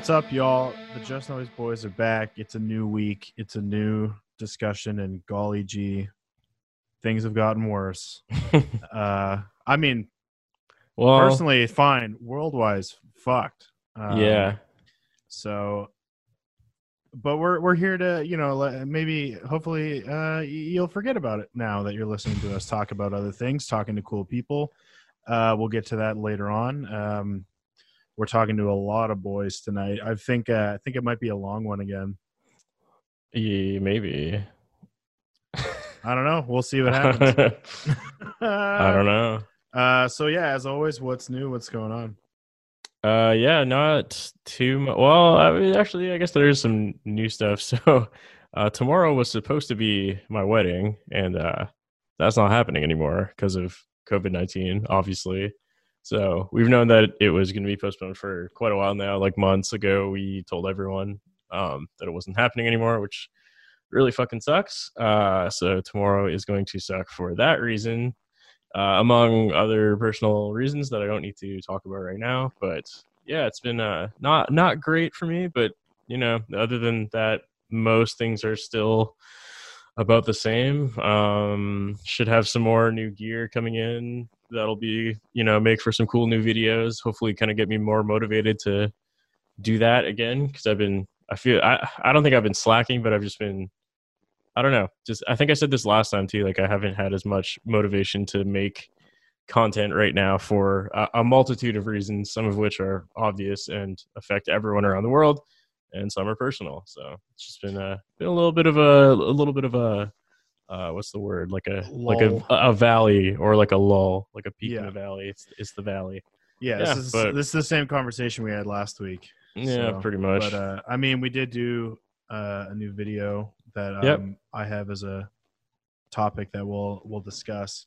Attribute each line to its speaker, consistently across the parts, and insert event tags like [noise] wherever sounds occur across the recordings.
Speaker 1: What's up, y'all? The Just Noise Boys are back. It's a new week. It's a new discussion, and golly gee, things have gotten worse. [laughs] uh, I mean,
Speaker 2: well,
Speaker 1: personally, fine. Worldwise, fucked. Um,
Speaker 2: yeah,
Speaker 1: So, but we're we're here to you know maybe hopefully uh, you'll forget about it now that you're listening to us talk about other things, talking to cool people. Uh, we'll get to that later on. Um, we're talking to a lot of boys tonight. I think uh, I think it might be a long one again.
Speaker 2: yeah, maybe. [laughs]
Speaker 1: I don't know. We'll see what happens. [laughs]
Speaker 2: I don't [laughs] know.
Speaker 1: Uh, so yeah, as always, what's new? What's going on?
Speaker 2: Uh, yeah, not too much. Well, I mean, actually, I guess there is some new stuff. So, uh, tomorrow was supposed to be my wedding, and uh, that's not happening anymore because of COVID nineteen, obviously. So we've known that it was going to be postponed for quite a while now. Like months ago, we told everyone um, that it wasn't happening anymore, which really fucking sucks. Uh, so tomorrow is going to suck for that reason, uh, among other personal reasons that I don't need to talk about right now. But yeah, it's been uh, not not great for me. But you know, other than that, most things are still about the same. Um, should have some more new gear coming in. That'll be you know make for some cool new videos. Hopefully, kind of get me more motivated to do that again because I've been I feel I I don't think I've been slacking, but I've just been I don't know. Just I think I said this last time too. Like I haven't had as much motivation to make content right now for a, a multitude of reasons, some of which are obvious and affect everyone around the world, and some are personal. So it's just been a been a little bit of a a little bit of a uh, what's the word like a like a, a valley or like a lull like a peak
Speaker 1: Yeah.
Speaker 2: in the valley. It's it's the valley.
Speaker 1: Yeah,
Speaker 2: Yeah,
Speaker 1: this is
Speaker 2: but-
Speaker 1: this is the same conversation we had last week.
Speaker 2: Yeah,
Speaker 1: So,
Speaker 2: pretty much.
Speaker 1: But uh, I mean, we did do uh, a new video that um,
Speaker 2: Yep.
Speaker 1: I have as a topic that we'll we'll discuss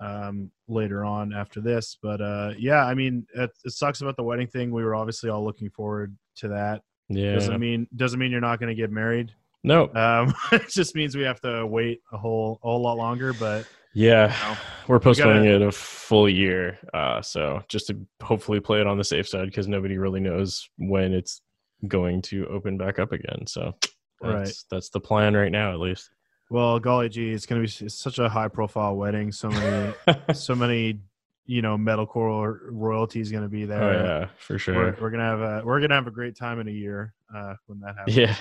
Speaker 1: um, later on after this. But uh, yeah, I mean, it, it sucks about the wedding thing. We were obviously all looking forward to that.
Speaker 2: yeah.
Speaker 1: Doesn't mean doesn't mean you're not going to get married.
Speaker 2: No.
Speaker 1: Um, [laughs] it just means we have to wait a whole a whole lot longer. But
Speaker 2: Yeah,
Speaker 1: know,
Speaker 2: we're postponing
Speaker 1: gotta-
Speaker 2: it a full year. Uh, so just to hopefully play it on the safe side because nobody really knows when it's going to open back up again. So that's,
Speaker 1: Right.
Speaker 2: that's the plan right now, at least.
Speaker 1: well, golly gee, it's going to be it's such a high profile wedding. So many [laughs] so many you know metalcore royalties going to be there.
Speaker 2: oh yeah, for
Speaker 1: we're,
Speaker 2: sure.
Speaker 1: we're gonna have a we're gonna have a great time in a year uh, when that happens.
Speaker 2: Yeah,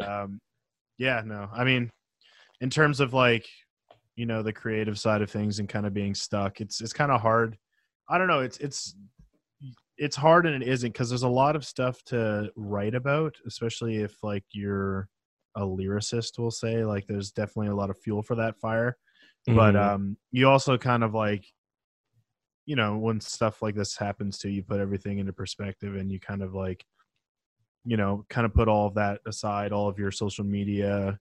Speaker 2: [laughs]
Speaker 1: Um, yeah, no, I mean, in terms of like, you know, the creative side of things and kind of being stuck, it's it's kind of hard. I don't know. It's it's it's hard and it isn't because there's a lot of stuff to write about, especially if like you're a lyricist. We'll say like there's definitely a lot of fuel for that fire but
Speaker 2: Mhm.
Speaker 1: um you also kind of like you know when stuff like this happens to you you put everything into perspective and you kind of like you know kind of put all of that aside all of your social media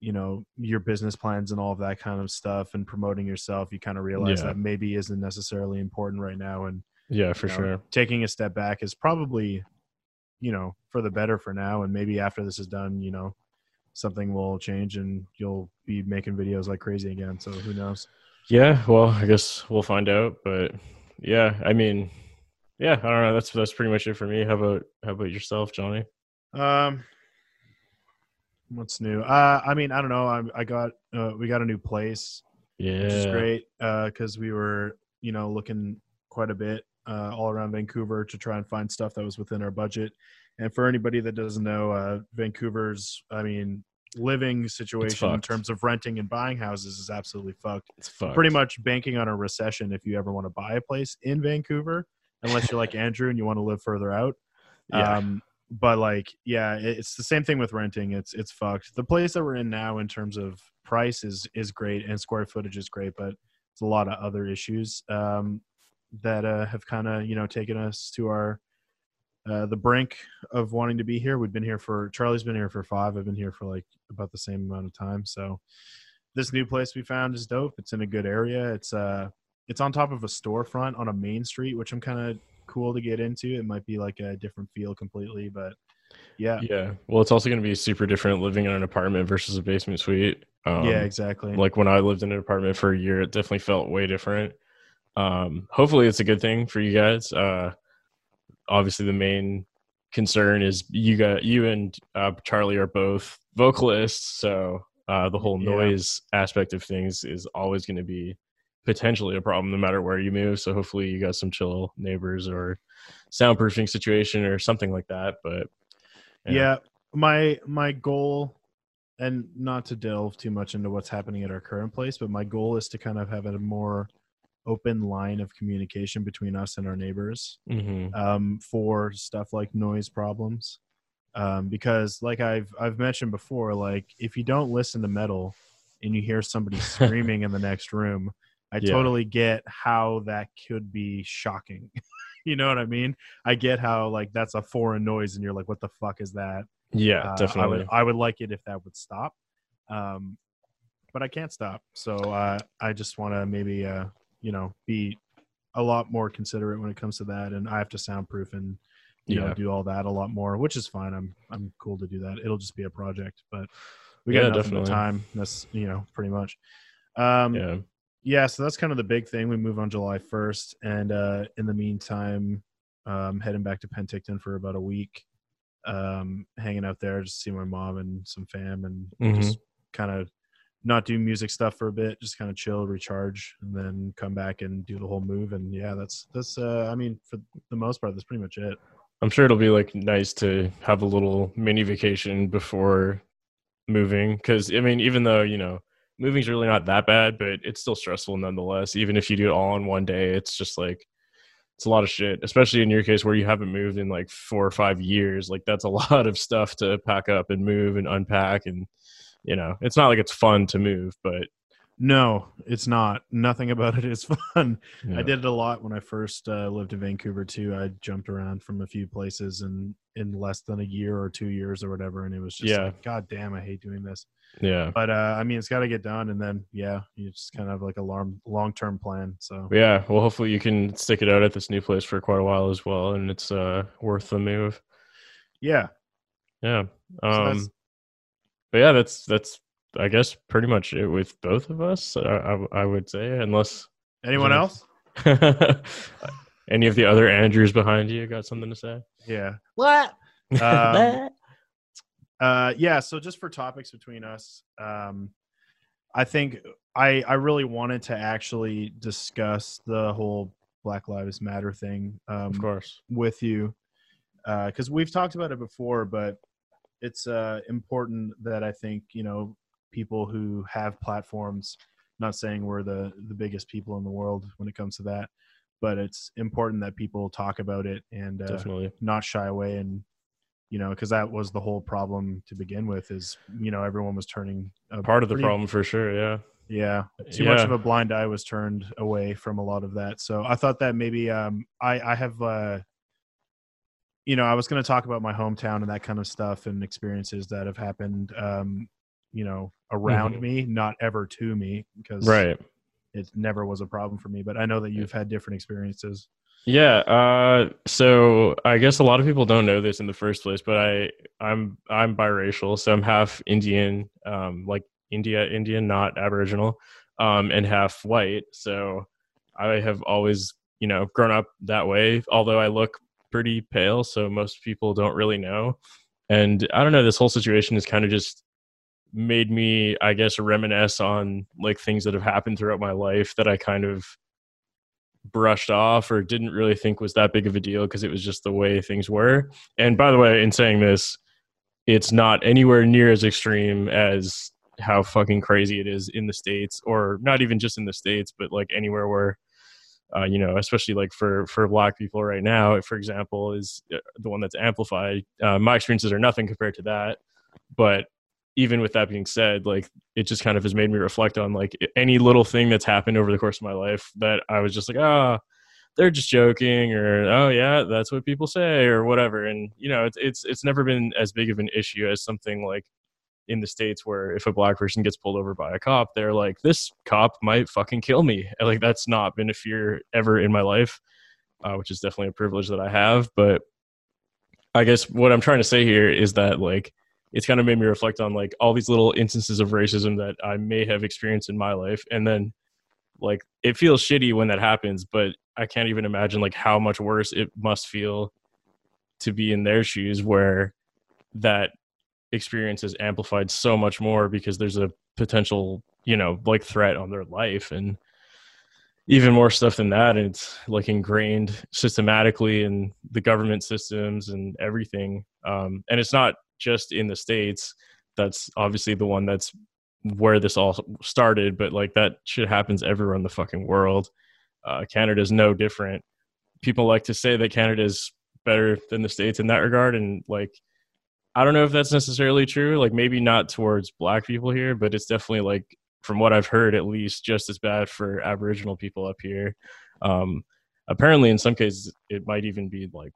Speaker 1: you know your business plans and all of that kind of stuff and promoting yourself you kind of realize
Speaker 2: Yeah.
Speaker 1: that maybe isn't necessarily important right now and
Speaker 2: yeah, for
Speaker 1: you know,
Speaker 2: sure.
Speaker 1: taking a step back is probably you know for the better for now and maybe after this is done you know something will change and you'll be making videos like crazy again so who knows
Speaker 2: Yeah, well, I guess we'll find out. But yeah, I mean, yeah, I don't know. That's that's pretty much it for me. How about how about yourself, Johnny?
Speaker 1: Um, what's new? Uh, I mean, I don't know. I, I got uh, we got a new place,
Speaker 2: Yeah,
Speaker 1: which is great because we were you know looking quite a bit uh, all around Vancouver to try and find stuff that was within our budget. And for anybody that doesn't know, uh, Vancouver's, I mean, living situation in terms of renting and buying houses is absolutely fucked.
Speaker 2: It's fucked.
Speaker 1: Pretty much banking on a recession if you ever want to buy a place in Vancouver, unless you're like Andrew and you want to live further out.
Speaker 2: Yeah.
Speaker 1: Um, but like, yeah, it's the same thing with renting. It's it's fucked. The place that we're in now, in terms of price, is is great and square footage is great, but it's a lot of other issues um, that uh, have kind of you know taken us to our uh, the brink of wanting to be here. We've been here for Charlie's been here for five. I've been here for like about the same amount of time. So this new place we found is dope. It's in a good area. It's uh it's on top of a storefront on a main street, which I'm kind of cool to get into. It might be like a different feel completely, but yeah,
Speaker 2: Yeah. Well, it's also going to be super different living in an apartment versus a basement suite. Um,
Speaker 1: yeah, exactly.
Speaker 2: Like when I lived in an apartment for a year, it definitely felt way different. Um, hopefully, it's a good thing for you guys. Uh, obviously, the main concern is you got you and uh, Charlie are both vocalists, so uh, the whole
Speaker 1: Yeah.
Speaker 2: noise aspect of things is always going to be potentially a problem no matter where you move. So hopefully you got some chill neighbors or soundproofing situation or something like that. But
Speaker 1: yeah. my my goal and not to delve too much into what's happening at our current place but my goal is to kind of have a more open line of communication between us and our neighbors
Speaker 2: Mhm.
Speaker 1: um, for stuff like noise problems um, because like i've i've mentioned before like if you don't listen to metal and you hear somebody [laughs] screaming in the next room i
Speaker 2: Yeah.
Speaker 1: totally get how that could be shocking [laughs] you know what i mean i get how like that's a foreign noise and you're like what the fuck is that
Speaker 2: yeah,
Speaker 1: uh,
Speaker 2: definitely.
Speaker 1: I would, I would like it if that would stop. Um, but I can't stop. So uh, I just want to maybe, uh, you know, be a lot more considerate when it comes to that. And I have to soundproof and, you know, do all that a lot more, which is fine. I'm, I'm cool to do that. It'll just be a project, but we got
Speaker 2: definitely.
Speaker 1: but time. That's, you know, pretty much. Um,
Speaker 2: yeah.
Speaker 1: Yeah so that's kind of the big thing we move on july 1st and uh in the meantime um heading back to penticton for about a week um hanging out there just see my mom and some fam and
Speaker 2: Mhm.
Speaker 1: just kind of not do music stuff for a bit just kind of chill recharge and then come back and do the whole move and yeah that's that's uh i mean for the most part that's pretty much it
Speaker 2: I'm sure it'll be like nice to have a little mini vacation before moving. Cause I mean, even though, you know, moving's really not that bad, but it's still stressful nonetheless. Even if you do it all in one day, it's just like, it's a lot of shit, especially in your case where you haven't moved in like four or five years. Like, that's a [laughs] lot of stuff to pack up and move and unpack. And, you know, it's not like it's fun to move, but
Speaker 1: no it's not nothing about it is [laughs] fun
Speaker 2: you
Speaker 1: I did it a lot when I first uh, lived in Vancouver too. I jumped around from a few places and in less than a year or two years or whatever, and it was just
Speaker 2: Yeah.
Speaker 1: like, God damn, I hate doing this.
Speaker 2: Yeah.
Speaker 1: But uh, I mean, it's got to get done, and then yeah, you just kind of have like a long long term plan. So
Speaker 2: yeah. Well, hopefully you can stick it out at this new place for quite a while as well. And it's uh, worth the move.
Speaker 1: yeah,
Speaker 2: Yeah. Um,
Speaker 1: that's-
Speaker 2: but yeah, that's that's I guess pretty much it with both of us. I, I, I would say, unless
Speaker 1: anyone else? [laughs]
Speaker 2: any of the other Andrews behind you got something to say.
Speaker 1: Yeah. What? Um, [laughs] Uh, yeah. So just for topics between us, um, I think I I really wanted to actually discuss the whole Black Lives Matter thing. Um,
Speaker 2: of course.
Speaker 1: with you because we've talked about it before but it's uh, important that i think you know people who have platforms not saying we're the the biggest people in the world when it comes to that but it's important that people talk about it and uh,
Speaker 2: Definitely.
Speaker 1: not shy away and you know because that was the whole problem to begin with is you know everyone was turning a
Speaker 2: Part of the
Speaker 1: pretty-
Speaker 2: problem for sure. Yeah.
Speaker 1: yeah too much of a blind eye was turned away from a lot of that so i thought that maybe um i i have uh you know i was going to talk about my hometown and that kind of stuff and experiences that have happened um you know around
Speaker 2: Mhm.
Speaker 1: me not ever to me because
Speaker 2: Right.
Speaker 1: it never was a problem for me but i know that you've had different experiences
Speaker 2: Yeah. Uh, so I guess a lot of people don't know this in the first place, but I I'm I'm biracial, so I'm half Indian, um, like India Indian, not Aboriginal, um, and half white. So I have always you know grown up that way. Although I look pretty pale, so most people don't really know. And I don't know. This whole situation is kind of just made me, I guess, reminisce on like things that have happened throughout my life that I kind of brushed off or didn't really think was that big of a deal because it was just the way things were. And by the way, in saying this, it's not anywhere near as extreme as how fucking crazy it is in the states or not even just in the states but like anywhere where uh, you know especially like for for black people right now for example is uh, the one that's amplified uh, my experiences are nothing compared to that but even with that being said like it just kind of has made me reflect on like any little thing that's happened over the course of my life that i was just like ah they're just joking or oh yeah that's what people say or whatever. And you know it's it's it's never been as big of an issue as something like in the states where if a black person gets pulled over by a cop they're like this cop might fucking kill me. [laughs] Like that's not been a fear ever in my life uh, which is definitely a privilege that i have. But i guess what i'm trying to say here is that like it's kind of made me reflect on like all these little instances of racism that i may have experienced in my life and then like it feels shitty when that happens but i can't even imagine like how much worse it must feel to be in their shoes where that experience is amplified so much more because there's a potential, you know, like threat on their life and even more stuff than that. And it's like ingrained systematically in the government systems and everything. Um, and it's not just in the States. That's obviously the one that's where this all started, but like that shit happens everywhere in the fucking world. Uh, Canada's no different. People like to say that Canada is better than the States in that regard. And like, I don't know if that's necessarily true. Like, maybe not towards black people here, but it's definitely like from what I've heard, at least just as bad for Aboriginal people up here. Um, apparently, in some cases, it might even be like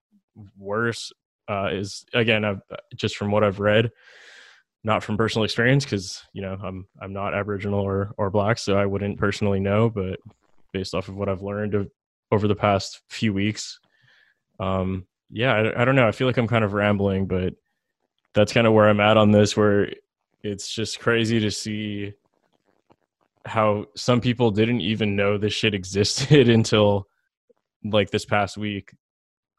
Speaker 2: worse. Uh, is again, I've, just from what I've read, not from personal experience, because you know I'm I'm not Aboriginal or or black, so I wouldn't personally know. But based off of what I've learned of, over the past few weeks, um, yeah, I, I don't know. I feel like I'm kind of rambling, but that's kind of where I'm at on this. Where it's just crazy to see how some people didn't even know this shit existed [laughs] until like this past week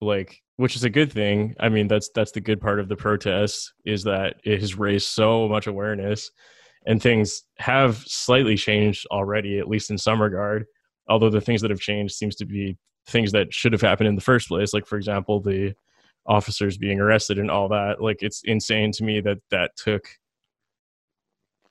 Speaker 2: like which is a good thing i mean that's that's the good part of the protests is that it has raised so much awareness and things have slightly changed already at least in some regard although the things that have changed seems to be things that should have happened in the first place like for example the officers being arrested and all that like it's insane to me that that took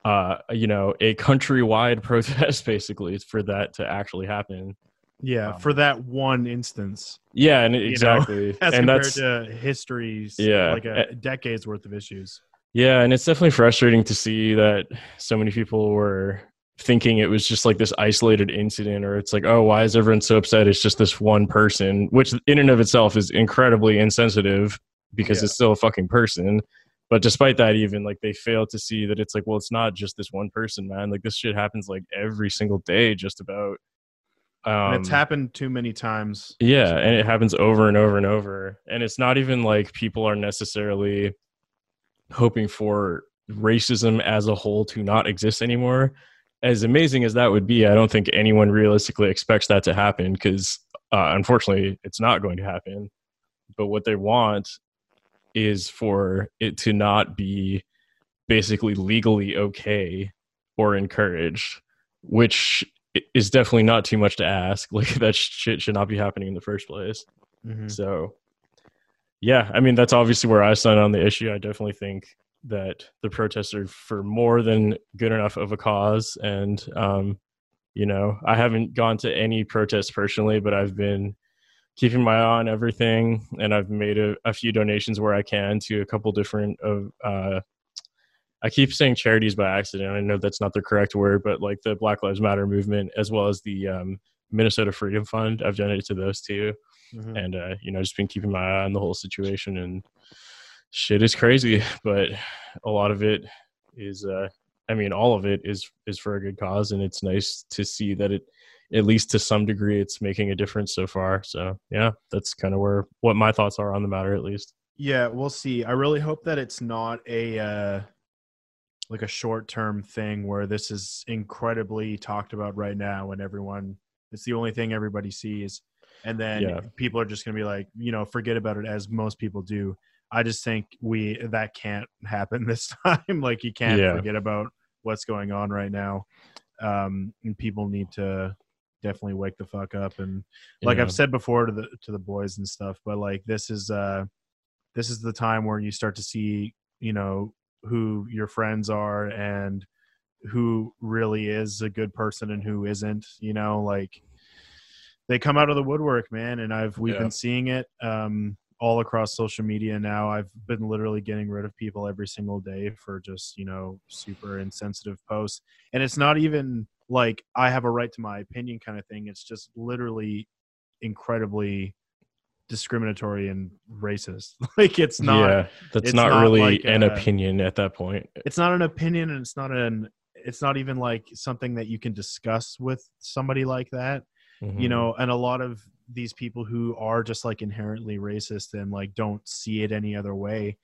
Speaker 2: uh, you know, a countrywide [laughs] protest basically for that to actually happen.
Speaker 1: Yeah, um, for that one instance.
Speaker 2: Yeah, and exactly.
Speaker 1: Know, [laughs] as
Speaker 2: and
Speaker 1: compared to histories,
Speaker 2: yeah,
Speaker 1: like a decade's worth of issues.
Speaker 2: Yeah, and it's definitely frustrating to see that so many people were thinking it was just like this isolated incident or it's like oh why is everyone so upset it's just this one person which in and of itself is incredibly insensitive because yeah. it's still a fucking person but despite that even like they fail to see that it's like well it's not just this one person man like this shit happens like every single day just about
Speaker 1: um, it's happened too many times
Speaker 2: yeah and it happens over and over and over. And it's not even like people are necessarily hoping for racism as a whole to not exist anymore. As amazing as that would be i don't think anyone realistically expects that to happen because uh, unfortunately it's not going to happen. But what they want is for it to not be basically legally okay or encouraged, which is definitely not too much to ask. [laughs] Like that shit should not be happening in the first place. Mm-hmm. So, yeah, I mean that's obviously where I stand on the issue. I definitely think that the protests are for more than good enough of a cause, and um, you know, I haven't gone to any protests personally, but I've been keeping my eye on everything and i've made a, a few donations where i can to a couple different of uh, i keep saying charities by accident. I know that's not the correct word but like the black lives matter movement as well as the um, minnesota freedom fund i've donated to those two mm-hmm. and uh, you know just been keeping my eye on the whole situation and shit is crazy but a lot of it is uh i mean all of it is is for a good cause and it's nice to see that it at least to some degree it's making a difference so far. So yeah that's kind of where what my thoughts are on the matter at least.
Speaker 1: Yeah we'll see. I really hope that it's not a uh like a short term thing where this is incredibly talked about right now and everyone it's the only thing everybody sees and then yeah. people are just going to be like you know forget about it as most people do i just think we that can't happen [laughs] this time like you can't yeah. forget about what's going on right now um and people need to definitely wake the fuck up and like yeah. I've said before to the to the boys and stuff but like this is uh this is the time where you start to see you know who your friends are and who really is a good person and who isn't you know like they come out of the woodwork man and I've we've yeah. been seeing it um all across social media now. I've been literally getting rid of people every single day for just, you know, super insensitive posts. And it's not even like I have a right to my opinion kind of thing. It's just literally incredibly discriminatory and racist. [laughs] like it's not Yeah,
Speaker 2: that's not, not, really like an a, opinion at that point.
Speaker 1: It's not an opinion and it's not an it's not even like something that you can discuss with somebody like that. Mm-hmm. You know, and a lot of these people who are just like inherently racist and like don't see it any other way,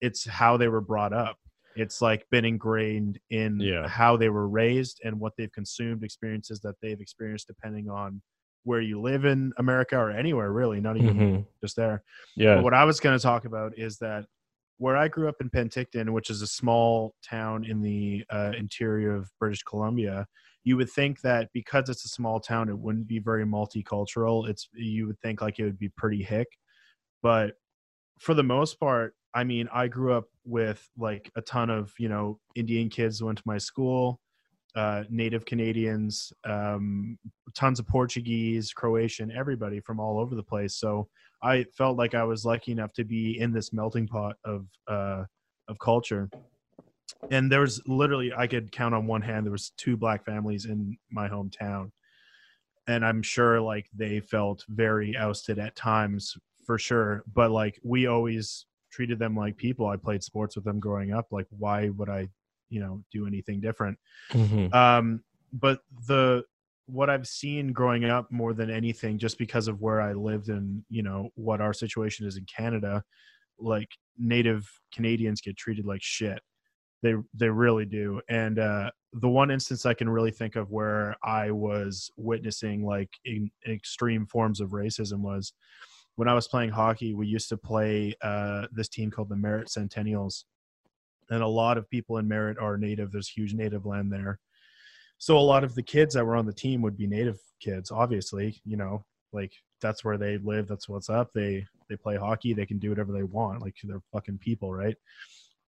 Speaker 1: it's how they were brought up it's like been ingrained in
Speaker 2: yeah.
Speaker 1: how they were raised and what they've consumed experiences that they've experienced depending on where you live in America or anywhere really, not even
Speaker 2: Mhm.
Speaker 1: just there.
Speaker 2: Yeah.
Speaker 1: But what I was going to talk about is that where I grew up in Penticton, which is a small town in the uh, interior of British Columbia, you would think that because it's a small town, it wouldn't be very multicultural. It's you would think like it would be pretty hick, but for the most part, I mean, I grew up with like a ton of you know Indian kids who went to my school, uh, Native Canadians, um, tons of Portuguese, Croatian, everybody from all over the place. So I felt like I was lucky enough to be in this melting pot of uh, of culture. And there was literally I could count on one hand there was two black families in my hometown. And I'm sure like they felt very ousted at times for sure. But like we always treated them like people. I played sports with them growing up. Like why would I, you know, do anything different?
Speaker 2: Mhm.
Speaker 1: um but the what i've seen growing up more than anything just because of where i lived and you know what our situation is in canada like native canadians get treated like shit they they really do and uh the one instance i can really think of where i was witnessing like in extreme forms of racism was when i was playing hockey we used to play uh this team called the merritt centennials and a lot of people in merritt are native there's huge native land there. So a lot of the kids that were on the team would be native kids obviously you know like that's where they live that's what's up they they play hockey they can do whatever they want like they're fucking people right?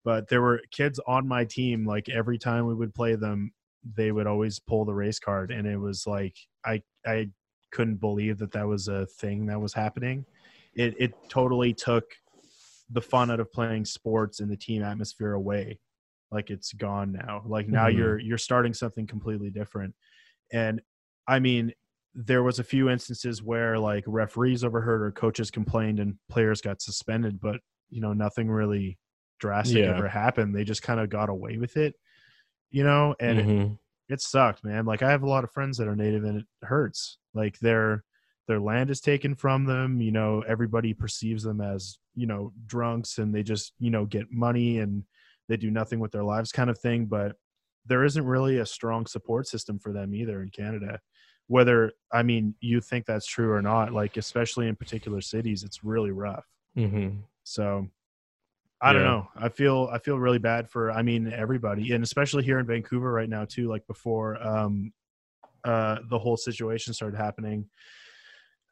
Speaker 1: But there were kids on my team like every time we would play them they would always pull the race card and it was like i i couldn't believe that that was a thing that was happening. It it totally took the fun out of playing sports and the team atmosphere away. Like it's gone now. Like now
Speaker 2: Mhm.
Speaker 1: you're you're starting something completely different. And i mean there was a few instances where like referees overheard or coaches complained and players got suspended but you know nothing really drastic
Speaker 2: Yeah.
Speaker 1: ever happened. They just kind of got away with it you know? And it,
Speaker 2: Mhm.
Speaker 1: it sucked man. Like i have a lot of friends that are native and it hurts. Like their their land is taken from them you know everybody perceives them as you know drunks and they just you know get money and they do nothing with their lives kind of thing. But there isn't really a strong support system for them either in canada. Whether i mean you think that's true or not like especially in particular cities it's really rough.
Speaker 2: Mhm.
Speaker 1: so I don't know. I feel I feel really bad for I mean everybody and especially here in Vancouver right now too like before um uh the whole situation started happening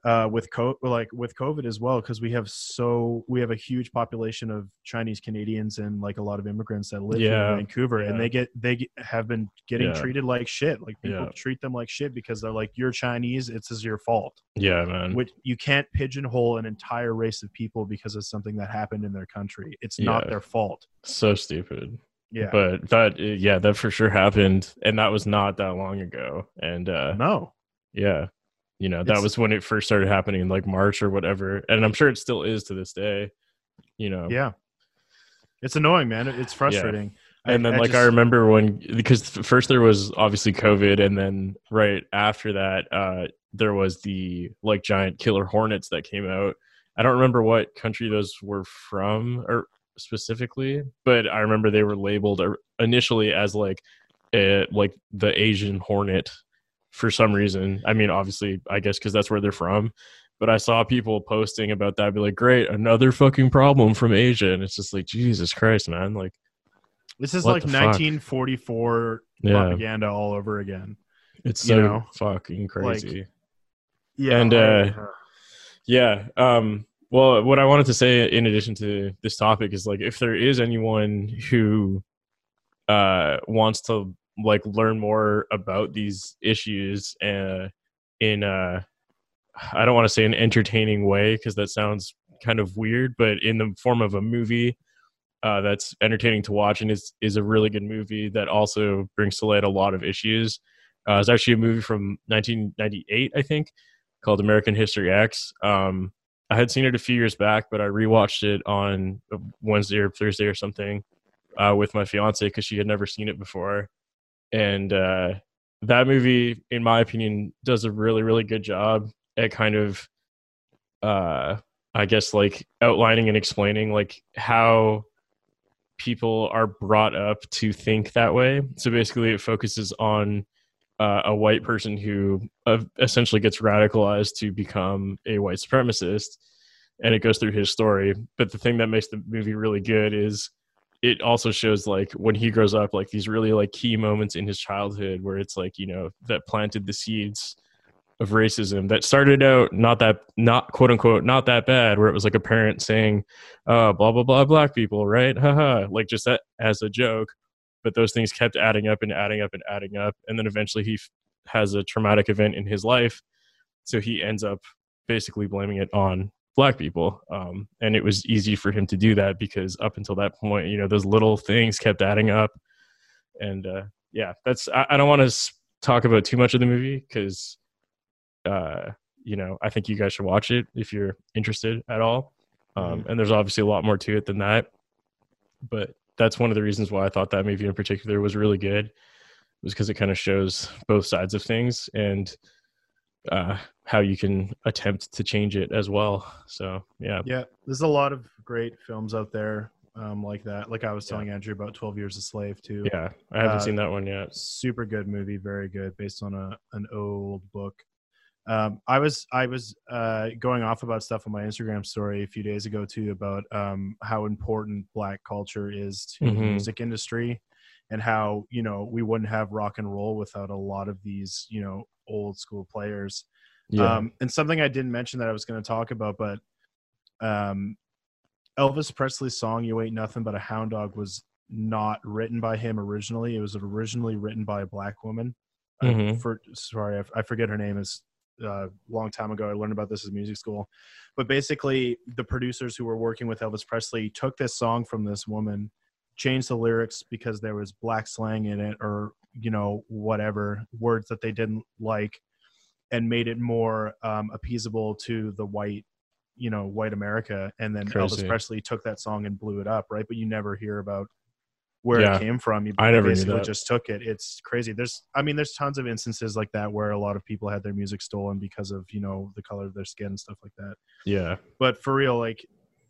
Speaker 1: uh with co- like with covid as well because we have so we have a huge population of chinese canadians and like a lot of immigrants that live
Speaker 2: Yeah,
Speaker 1: in vancouver
Speaker 2: yeah.
Speaker 1: and they get they get, have been getting
Speaker 2: Yeah.
Speaker 1: treated like shit like people treat them like shit because they're like you're chinese it's is your fault
Speaker 2: Yeah, man.
Speaker 1: which you can't pigeonhole an entire race of people because of something that happened in their country. It's not their fault.
Speaker 2: so stupid.
Speaker 1: Yeah.
Speaker 2: But that yeah, that for sure happened and that was not that long ago. And uh
Speaker 1: no.
Speaker 2: yeah. You know, that
Speaker 1: It's-
Speaker 2: was when it first started happening in like March or whatever. And I'm sure it still is to this day. You know.
Speaker 1: Yeah. It's annoying, man. It's frustrating. I-
Speaker 2: and then
Speaker 1: I
Speaker 2: like I remember when because first there was obviously COVID, and then right after that, uh, there was the like giant killer hornets that came out. I don't remember what country those were from or specifically, but I remember they were labeled initially as like a, like the Asian hornet for some reason. I mean, obviously, I guess because that's where they're from. But I saw people posting about that, be like, "Great, another fucking problem from Asia," and it's just like, Jesus Christ, man! Like,
Speaker 1: This is like
Speaker 2: the fuck?
Speaker 1: 1944
Speaker 2: yeah,
Speaker 1: propaganda all over again.
Speaker 2: It's
Speaker 1: you
Speaker 2: so
Speaker 1: know,
Speaker 2: fucking crazy.
Speaker 1: Yeah.
Speaker 2: And, uh, yeah. Um, well, what I wanted to say in addition to this topic is like if there is anyone who uh, wants to like learn more about these issues uh, in uh, I don't want to say an entertaining way because that sounds kind of weird, but in the form of a movie uh, that's entertaining to watch and is is a really good movie that also brings to light a lot of issues. Uh, it's actually a movie from 1998, I think, called American History X. Um, I had seen it a few years back, but I rewatched it on Wednesday or Thursday or something uh, with my fiance because she had never seen it before. And uh, that movie, in my opinion, does a really, really good job at kind of, uh, I guess, like outlining and explaining like how people are brought up to think that way. So basically, it focuses on uh, a white person who uh, essentially gets radicalized to become a white supremacist, and it goes through his story. But the thing that makes the movie really good is it also shows like when he grows up, like these really like key moments in his childhood where it's like you know that planted the seeds of racism that started out not that not quote unquote not that bad where it was like a parent saying uh blah blah blah black people right? Haha like just that as a joke but those things kept adding up and adding up and adding up and then eventually he f- has a traumatic event in his life so he ends up basically blaming it on black people um, and it was easy for him to do that because up until that point you know those little things kept adding up. And uh, yeah that's i, I don't want to talk about too much of the movie because uh, you know i think you guys should watch it if you're interested at all. Um, and there's obviously a lot more to it than that but that's one of the reasons why I thought that movie in particular was really good, was because it kind of shows both sides of things. And uh, how you can attempt to change it as well. So yeah,
Speaker 1: Yeah, there's a lot of great films out there um, like that. Like I was telling Andrew about Twelve Years a Slave too.
Speaker 2: yeah, I haven't
Speaker 1: Uh,
Speaker 2: seen that one yet.
Speaker 1: super good movie, very good, based on a an old book. Um, I was I was uh, going off about stuff on my Instagram story a few days ago too about um, how important Black culture is to the
Speaker 2: Mhm.
Speaker 1: music industry, and how you know we wouldn't have rock and roll without a lot of these you know old school players.
Speaker 2: Yeah,
Speaker 1: Um, and something I didn't mention that I was going to talk about, but um, Elvis Presley's song "You Ain't Nothing But a Hound Dog" was not written by him originally. It was originally written by a black woman. I-
Speaker 2: Mhm.
Speaker 1: for sorry, I, f- I forget her name. Is a long time ago. I learned about this in music school, but basically, the producers who were working with Elvis Presley took this song from this woman, changed the lyrics because there was black slang in it, or you know whatever words that they didn't like, and made it more um, appeasable to the white, you know, white America. And then
Speaker 2: Crazy.
Speaker 1: Elvis Presley took that song and blew it up, right? But you never hear about where
Speaker 2: Yeah.
Speaker 1: it came from. You
Speaker 2: I never
Speaker 1: basically just took it. It's crazy. There's, I mean, there's tons of instances like that where a lot of people had their music stolen because of you know the color of their skin and stuff like that.
Speaker 2: yeah,
Speaker 1: But for real, like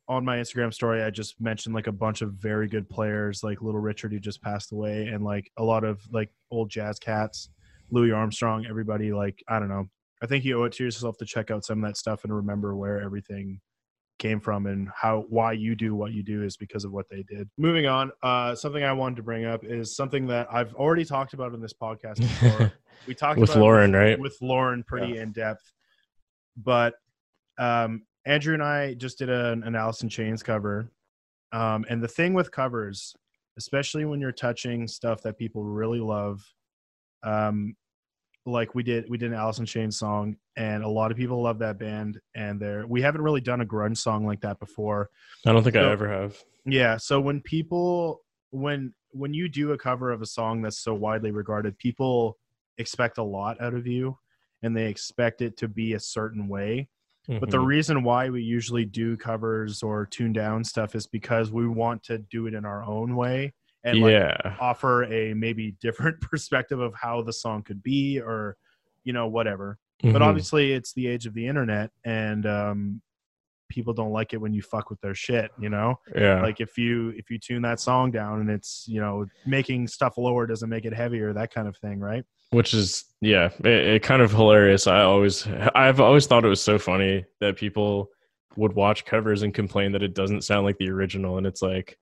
Speaker 1: on my Instagram story, I just mentioned like a bunch of very good players, like Little Richard who just passed away, and like a lot of like old jazz cats, Louis Armstrong, everybody. Like I don't know. I think you owe it to yourself to check out some of that stuff and remember where everything came from and how why you do what you do is because of what they did. Moving on, uh, something I wanted to bring up is something that I've already talked about in this podcast before. [laughs] we talked
Speaker 2: with Lauren, right?
Speaker 1: with Lauren pretty in depth. But um, Andrew and I just did an, an in Chains cover. Um, and the thing with covers, especially when you're touching stuff that people really love, um, like we did, we did an Alice in Chains song, and a lot of people love that band. And they're we haven't really done a grunge song like that before.
Speaker 2: I don't think I ever have.
Speaker 1: Yeah. So when people when when you do a cover of a song that's so widely regarded, people expect a lot out of you and they expect it to be a certain way. But the
Speaker 2: Mhm.
Speaker 1: reason why we usually do covers or tune down stuff is because we want to do it in our own way and like
Speaker 2: yeah,
Speaker 1: offer a maybe different [laughs] perspective of how the song could be or you know whatever. But
Speaker 2: Mhm.
Speaker 1: obviously it's the age of the internet and um people don't like it when you fuck with their shit, you know?
Speaker 2: yeah,
Speaker 1: like if you if you tune that song down and it's you know making stuff lower doesn't make it heavier that kind of thing right
Speaker 2: which is yeah it, it kind of hilarious i always i've always thought it was so funny that people would watch covers and complain that it doesn't sound like the original and it's like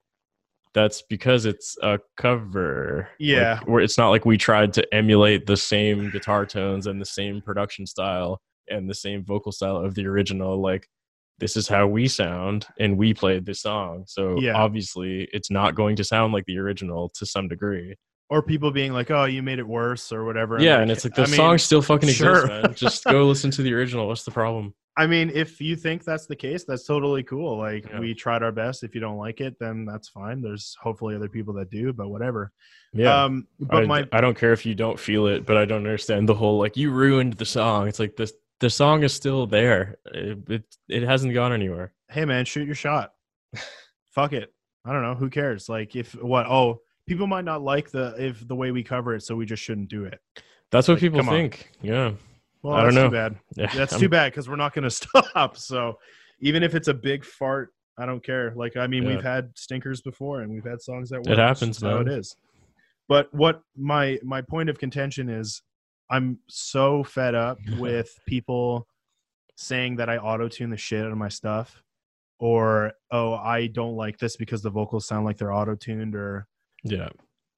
Speaker 2: that's because it's a cover
Speaker 1: Yeah.
Speaker 2: like, where it's not like we tried to emulate the same guitar tones and the same production style and the same vocal style of the original like this is how we sound and we played this song so
Speaker 1: Yeah.
Speaker 2: obviously it's not going to sound like the original to some degree
Speaker 1: or people being like oh you made it worse or whatever
Speaker 2: yeah, and it's like the
Speaker 1: I mean-
Speaker 2: song still fucking exists, man. Just go [laughs] listen to the original. What's the problem?
Speaker 1: I mean if you think that's the case that's totally cool like
Speaker 2: Yeah.
Speaker 1: we tried our best if you don't like it then that's fine there's hopefully other people that do but whatever
Speaker 2: Yeah,
Speaker 1: um but
Speaker 2: I,
Speaker 1: my
Speaker 2: I don't care if you don't feel it, but I don't understand the whole like you ruined the song. It's like this the song is still there. It it, it hasn't gone anywhere.
Speaker 1: hey man shoot your shot [laughs] fuck it i don't know who cares like if what oh people might not like the if the way we cover it so we just shouldn't do it
Speaker 2: That's what
Speaker 1: Like,
Speaker 2: people
Speaker 1: come on.
Speaker 2: think. Yeah,
Speaker 1: well
Speaker 2: I don't
Speaker 1: that's
Speaker 2: know.
Speaker 1: too bad [laughs]
Speaker 2: yeah.
Speaker 1: That's
Speaker 2: I'm-
Speaker 1: too bad because we're not going [laughs] to stop. So even if it's a big fart, I don't care. Like I mean,
Speaker 2: Yeah.
Speaker 1: we've had stinkers before, and we've had songs that
Speaker 2: It
Speaker 1: work. It's
Speaker 2: happens,
Speaker 1: how it But what my my point of contention is, I'm so fed up [laughs] with people saying that I auto tune the shit out of my stuff, or oh, I don't like this because the vocals sound like they're auto tuned, or
Speaker 2: Yeah.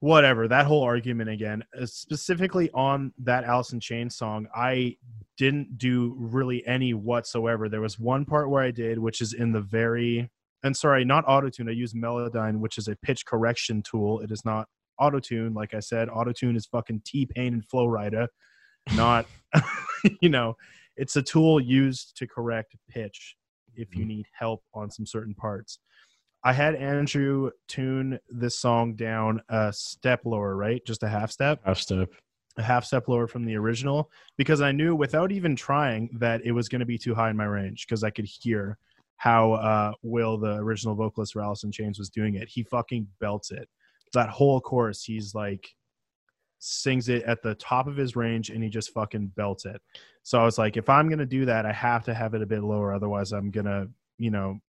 Speaker 1: Whatever. That whole argument again, uh, specifically on that Alice in Chains song, I didn't do really any whatsoever. There was one part where I did, which is in the very and sorry, not autotune. I use Melodyne, which is a pitch correction tool. It is not autotune. Like I said, autotune is fucking T Pain and Flo Rida, not [laughs] you know. It's a tool used to correct pitch if you need help on some certain parts. I had Andrew tune this song down a step lower, right? Just a half step,
Speaker 2: Half step.
Speaker 1: a half step lower from the original, because I knew without even trying that it was going to be too high in my range because I could hear how uh, Will, the original vocalist for Alice in Chains, was doing it. He fucking belts it. That whole chorus, he's like sings it at the top of his range and he just fucking belts it. So I was like, if I'm gonna do that, I have to have it a bit lower. Otherwise, I'm gonna, you know,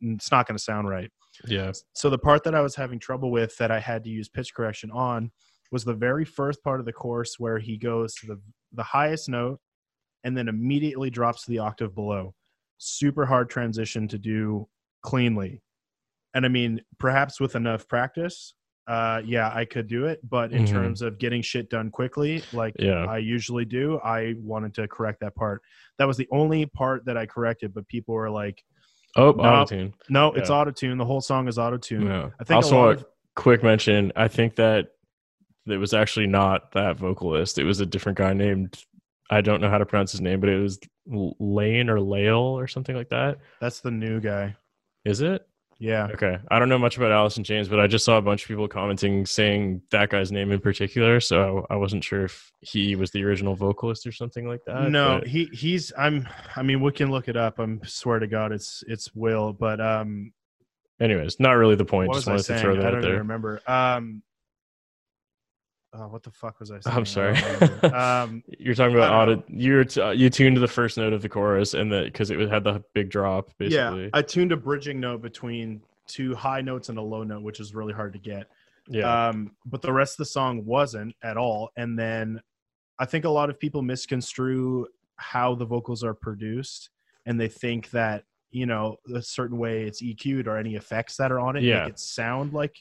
Speaker 1: it's not gonna sound right.
Speaker 2: Yeah.
Speaker 1: So the part that I was having trouble with that I had to use pitch correction on was the very first part of the course where he goes to the the highest note and then immediately drops to the octave below. Super hard transition to do cleanly. And I mean, perhaps with enough practice, uh, yeah, I could do it. But in
Speaker 2: Mhm.
Speaker 1: terms of getting shit done quickly, like
Speaker 2: Yeah.
Speaker 1: I usually do, I wanted to correct that part. That was the only part that I corrected, but people were like,
Speaker 2: Oh,
Speaker 1: No.
Speaker 2: auto tune.
Speaker 1: no, it's
Speaker 2: Yeah.
Speaker 1: auto tune. The whole song is auto tune.
Speaker 2: Yeah.
Speaker 1: I think
Speaker 2: also,
Speaker 1: a
Speaker 2: a
Speaker 1: of,
Speaker 2: quick mention. I think that it was actually not that vocalist. It was a different guy named. I don't know how to pronounce his name, but it was Layne or Lale or something like that.
Speaker 1: that's the new guy.
Speaker 2: Is it?
Speaker 1: Yeah.
Speaker 2: Okay. I don't know much about Alice in Chains, but I just saw a bunch of people commenting saying that guy's name in particular. So I wasn't sure if he was the original vocalist or something like that.
Speaker 1: no,
Speaker 2: but-
Speaker 1: he he's I'm I mean we can look it up. I'm swear to God it's it's Will, but um
Speaker 2: anyways, not really the point.
Speaker 1: what
Speaker 2: Just
Speaker 1: was I
Speaker 2: wanted to
Speaker 1: saying?
Speaker 2: throw
Speaker 1: I
Speaker 2: that
Speaker 1: don't
Speaker 2: out
Speaker 1: even
Speaker 2: there.
Speaker 1: remember. Um oh, what the fuck was I saying?
Speaker 2: I'm sorry. [laughs]
Speaker 1: um
Speaker 2: You're talking about audit. You're t- you tuned to the first note of the chorus, and that because it had the big drop, basically.
Speaker 1: yeah, I tuned a bridging note between two high notes and a low note, which is really hard to get.
Speaker 2: yeah.
Speaker 1: Um, but the rest of the song wasn't at all. And then I think a lot of people misconstrue how the vocals are produced and they think that, you know, a certain way it's EQ'd or any effects that are on it
Speaker 2: Yeah.
Speaker 1: make it sound like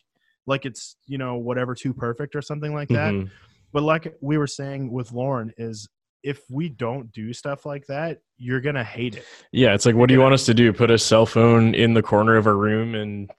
Speaker 1: like it's, you know, whatever too perfect or something like that.
Speaker 2: Mhm.
Speaker 1: But like we were saying with Lauren is if we don't do stuff like that, you're gonna hate it.
Speaker 2: Yeah, it's like, what do you want us to do? Put a cell phone in the corner of a room and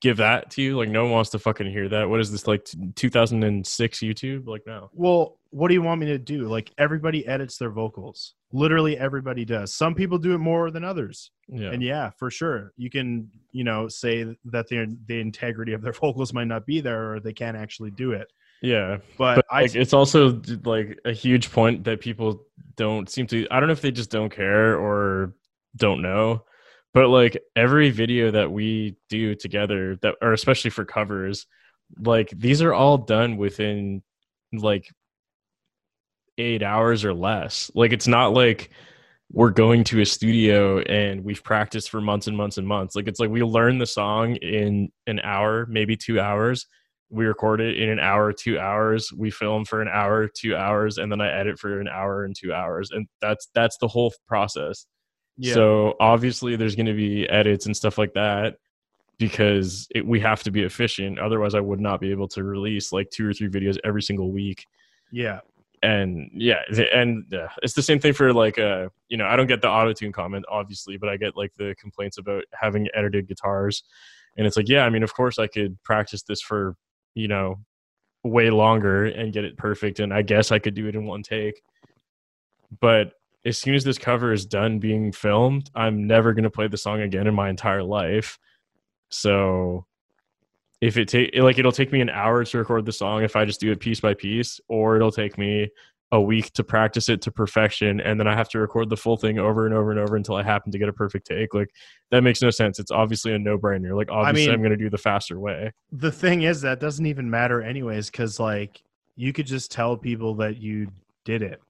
Speaker 2: give that to you? Like, no one wants to fucking hear that. What is this like? 2006 YouTube? Like, no.
Speaker 1: Well, what do you want me to do? Like everybody edits their vocals. Literally everybody does. Some people do it more than others.
Speaker 2: Yeah.
Speaker 1: And yeah, for sure. You can, you know, say that the the integrity of their [laughs] vocals might not be there or they can't actually do it.
Speaker 2: yeah.
Speaker 1: But,
Speaker 2: But
Speaker 1: I
Speaker 2: it's also like a huge point that people don't seem to. I don't know if they just don't care or don't know. But like every video that we do together, that or especially for covers, like these are all done within like eight hours or less. Like it's not like we're going to a studio and we've practiced for months and months and months. Like it's like we learn the song in an hour, maybe two hours. We record it in an hour, two hours. We film for an hour, two hours, and then I edit for an hour and two hours. And that's that's the whole process.
Speaker 1: Yeah.
Speaker 2: So obviously there's going to be edits and stuff like that because it, we have to be efficient. Otherwise, I would not be able to release like two or three videos every single week
Speaker 1: yeah.
Speaker 2: and yeah and uh, it's the same thing for like uh you know i don't get the auto tune comment obviously but i get like the complaints about having edited guitars and it's like yeah i mean of course i could practice this for you know way longer and get it perfect and i guess i could do it in one take but as soon as this cover is done being filmed i'm never going to play the song again in my entire life so if it take like it'll take me an hour to record the song if I just do it piece by piece, or it'll take me a week to practice it to perfection, and then I have to record the full thing over and over and over until I happen to get a perfect take. Like that makes no sense. It's obviously a no brainer. Like obviously
Speaker 1: mean-
Speaker 2: I'm going to do the faster way.
Speaker 1: The thing is that doesn't even matter anyways, because like you could just tell people that you did it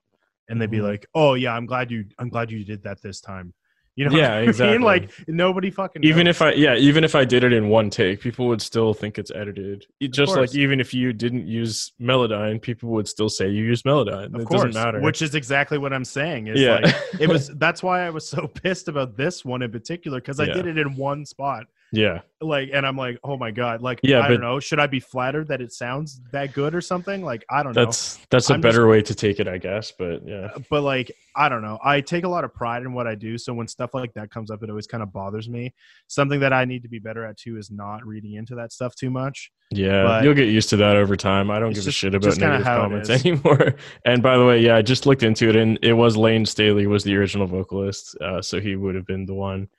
Speaker 1: and they'd be
Speaker 2: Mhm.
Speaker 1: like, Oh yeah, I'm glad you I'm glad you did that this time. You know,
Speaker 2: Yeah,
Speaker 1: I [laughs]
Speaker 2: exactly.
Speaker 1: mean? Like nobody fucking.
Speaker 2: even
Speaker 1: knows.
Speaker 2: if I yeah, even if I did it in one take, people would still think it's edited. It- Just like even if you didn't use Melodyne, people would still say you used Melodyne.
Speaker 1: of
Speaker 2: it
Speaker 1: course,
Speaker 2: doesn't matter.
Speaker 1: which is exactly what I'm saying. Is
Speaker 2: yeah,
Speaker 1: like it was. [laughs] That's why I was so [laughs] pissed about this one in particular because I
Speaker 2: Yeah.
Speaker 1: did it in one spot.
Speaker 2: Yeah,
Speaker 1: Like, and I'm like, oh my god. Like,
Speaker 2: Yeah,
Speaker 1: I don't know. Should I be flattered that it sounds that good or something? Like, I don't know.
Speaker 2: that's that's a
Speaker 1: I'm just-
Speaker 2: better way to take it, I guess. But yeah,
Speaker 1: but like i don't know i take a lot of pride in what i do so when stuff like that comes up it always kind of bothers me something that i need to be better at too is not reading into that stuff too much
Speaker 2: yeah,
Speaker 1: But-
Speaker 2: you'll get used to that over time. I don't give
Speaker 1: just-
Speaker 2: a shit about
Speaker 1: just
Speaker 2: negative comments [laughs] anymore. And by the way, yeah, I just looked into it, and it was Layne Staley was the original vocalist, uh, so he would have been the one.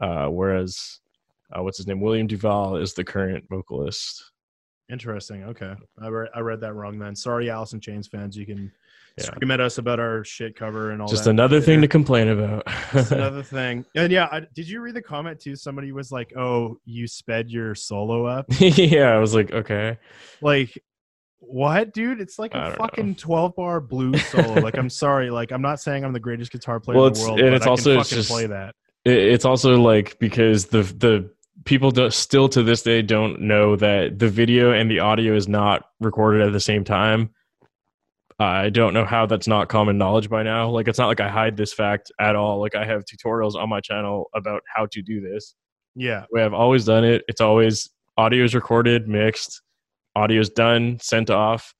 Speaker 2: Uh, whereas, uh, what's his name? William DuVall is the current vocalist.
Speaker 1: interesting okay i, re- I read that wrong then sorry Alice in Chains fans you can
Speaker 2: Yeah.
Speaker 1: scream at us about our shit cover and all
Speaker 2: Just
Speaker 1: that
Speaker 2: another thing to complain about.
Speaker 1: Just another [laughs] thing and yeah I, did you read the comment too somebody was like oh you sped your solo up [laughs]
Speaker 2: yeah, I was like, okay.
Speaker 1: like what dude it's like a
Speaker 2: know.
Speaker 1: fucking 12 bar blues [laughs] solo like i'm sorry like i'm not saying i'm the greatest guitar player
Speaker 2: Well,
Speaker 1: in the world
Speaker 2: and
Speaker 1: but
Speaker 2: it's
Speaker 1: I
Speaker 2: also
Speaker 1: can
Speaker 2: it's
Speaker 1: fucking
Speaker 2: just-
Speaker 1: play that
Speaker 2: It, it's also like because the the people do, still to this day don't know that the video and the audio is not recorded at the same time. I don't know how that's not common knowledge by now. Like it's not like I hide this fact at all. Like I have tutorials on my channel about how to do this.
Speaker 1: yeah
Speaker 2: We have always done it. It's always audio is recorded, mixed, audio is done, sent off,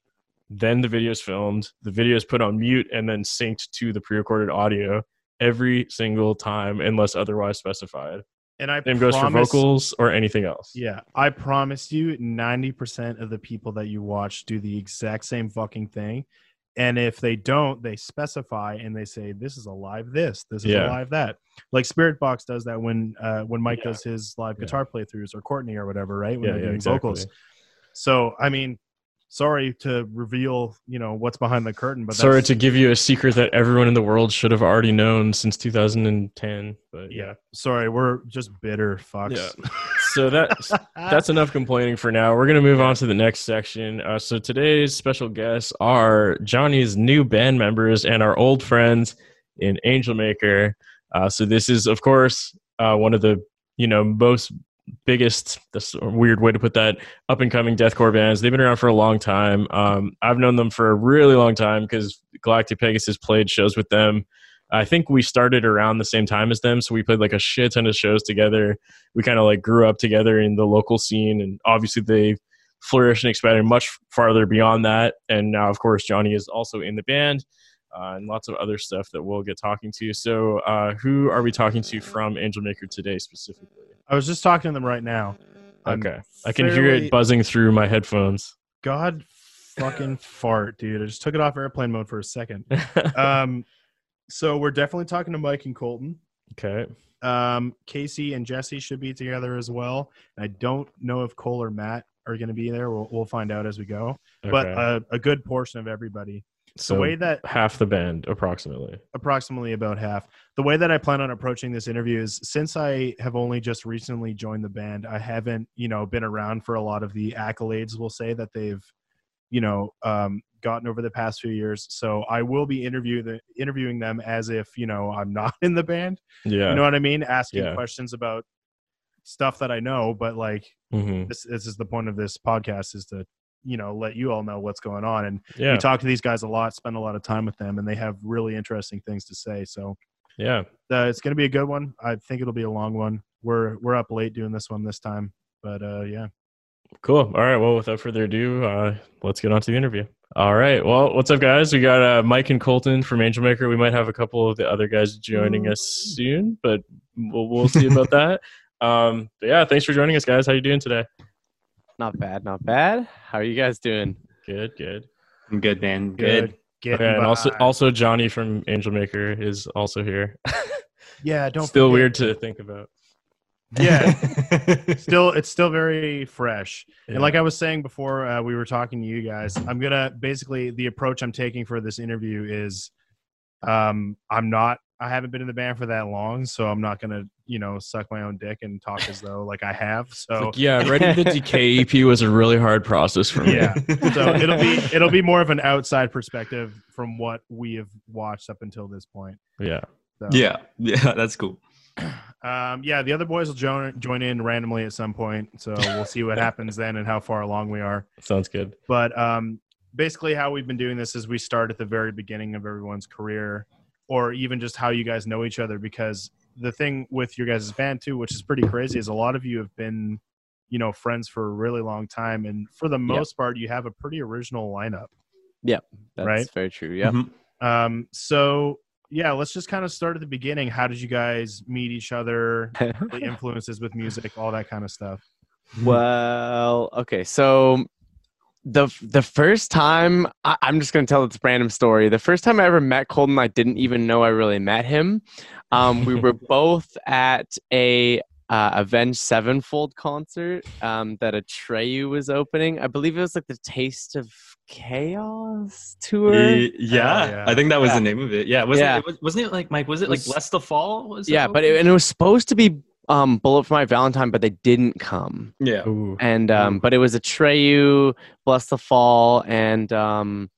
Speaker 2: then the video is filmed, the video is put on mute and then synced to the pre-recorded audio every single time unless otherwise specified.
Speaker 1: And i
Speaker 2: Same goes for
Speaker 1: promise-
Speaker 2: vocals or anything else.
Speaker 1: yeah i promise you 90% of the people that you watch do the exact same fucking thing and if they don't they specify and they say this is a live this this is
Speaker 2: Yeah.
Speaker 1: a live that like Spiritbox does that when uh when mike
Speaker 2: Yeah.
Speaker 1: does his live
Speaker 2: Yeah.
Speaker 1: guitar playthroughs or courtney or whatever right when
Speaker 2: Yeah,
Speaker 1: they're
Speaker 2: yeah,
Speaker 1: doing
Speaker 2: exactly.
Speaker 1: vocals so i mean sorry to reveal you know what's behind the curtain but
Speaker 2: Sorry to give you a secret that everyone in the world should have already known since 2010, but
Speaker 1: yeah sorry we're just bitter fucks
Speaker 2: Yeah. So that's that's enough complaining for now. We're gonna move on to the next section. Uh, so today's special guests are Johnny's new band members and our old friends in Angelmaker. Uh, so this is, of course, uh, one of the you know most biggest. That's a weird way to put that. Up and coming deathcore bands. They've been around for a long time. Um, I've known them for a really long time because Galactic Pegasus played shows with them. I think we started around the same time as them, so we played like a shit ton of shows together we kind of like grew up together in the local scene and obviously they flourished and expanded much farther beyond that and now of course johnny is also in the band uh, and lots of other stuff that we'll get talking to. So uh, who are we talking to from Angelmaker today specifically?
Speaker 1: I was just talking to them right now. I'm
Speaker 2: okay. I can hear
Speaker 1: fairly-
Speaker 2: it buzzing through my headphones.
Speaker 1: God fucking [laughs] fart dude. I just took it off airplane mode for a second. [laughs] Um so we're definitely talking to mike and colton.
Speaker 2: Okay.
Speaker 1: Um casey and jesse should be together as well. I don't know if cole or matt are going to be there. We'll, we'll find out as we go. But
Speaker 2: okay.
Speaker 1: uh, a good portion of everybody
Speaker 2: so
Speaker 1: the way that
Speaker 2: half the band approximately.
Speaker 1: Approximately about half. The way that i plan on approaching this interview is since i have only just recently joined the band i haven't you know been around for a lot of the accolades we'll say that they've you know um, gotten over the past few years. So i will be interview the, interviewing them as if you know i'm [laughs] not in the band.
Speaker 2: Yeah.
Speaker 1: you know what i mean? Asking
Speaker 2: Yeah.
Speaker 1: questions about stuff that i know but like
Speaker 2: hmm
Speaker 1: this, this is the point of this podcast is to you know let you all know what's going on and
Speaker 2: yeah
Speaker 1: we talk to these guys a lot spend a lot of time with them and they have really interesting things to say so
Speaker 2: yeah
Speaker 1: uh, it's going to be a good one. I think it'll be a long one. We're we're up late doing this one this time, but uh, yeah.
Speaker 2: Cool. All right. Well, without further ado, uh, let's get on to the interview. All right. Well, what's up, guys? We got uh, Mike and Colton from Angelmaker. We might have a couple of the other guys joining us soon, but we'll, we'll see about that. [laughs] Um, but yeah, thanks for joining us, guys. How you doing today?
Speaker 3: Not bad, not bad. How are you guys doing?
Speaker 2: Good. Good.
Speaker 4: I'm good, man.
Speaker 1: Good. good.
Speaker 2: Okay, and also also Johnny from Angelmaker is also here. [laughs]
Speaker 1: yeah. Don't
Speaker 2: Still
Speaker 1: forget-
Speaker 2: weird to think about.
Speaker 1: Yeah. [laughs] Still, it's still very fresh.
Speaker 2: Yeah.
Speaker 1: And like I was saying before, uh, we were talking to you guys. I'm gonna basically the approach I'm taking for this interview is, um, I'm not. I haven't been in the band for that long, so I'm not gonna, you know, suck my own dick and talk as though like I have. So
Speaker 2: like, yeah, writing [laughs] the Decay EP was a really hard process for me.
Speaker 1: Yeah. [laughs] so it'll be it'll be more of an outside perspective from what we have watched up until this point.
Speaker 2: Yeah.
Speaker 1: So.
Speaker 4: yeah, yeah, [laughs] that's cool. [clears throat]
Speaker 1: Um, yeah, the other boys will join join in randomly at some point, so we'll see what happens then and how far along we are.
Speaker 2: Sounds good.
Speaker 1: But um, basically, how we've been doing this is we start at the very beginning of everyone's career, or even just how you guys know each other. Because the thing with your guys' band too, which is pretty crazy, is a lot of you have been, you know, friends for a really long time, and for the most part, you have a pretty original lineup. Yeah.
Speaker 3: That's
Speaker 1: Right?
Speaker 3: very true. Yeah.
Speaker 4: Mhm.
Speaker 1: Um, so yeah, let's just kind of start at the beginning. How did you guys meet each other? [laughs] The influences with music, all that kind of stuff.
Speaker 3: well, okay. So the the first time I, I'm just gonna tell this random story. The first time I ever met Colton, I didn't even know I really met him. Um, we were [laughs] both at a uh, Avenged Sevenfold concert um, that Atreyu was opening. I believe it was like the Taste of Chaos tour.
Speaker 4: Y- yeah,
Speaker 1: yeah.
Speaker 4: I think that was
Speaker 3: Yeah.
Speaker 4: the name of it. Yeah, wasn't
Speaker 3: Yeah.
Speaker 4: it? Was, wasn't it like Mike? Was it like
Speaker 3: Was-
Speaker 4: Blessthefall? Was
Speaker 3: yeah, but it, and it was supposed to be um, Bullet for My Valentine, but they didn't come.
Speaker 4: yeah,
Speaker 2: Ooh.
Speaker 3: and um, but it was a Atreyu, Blessthefall, and um,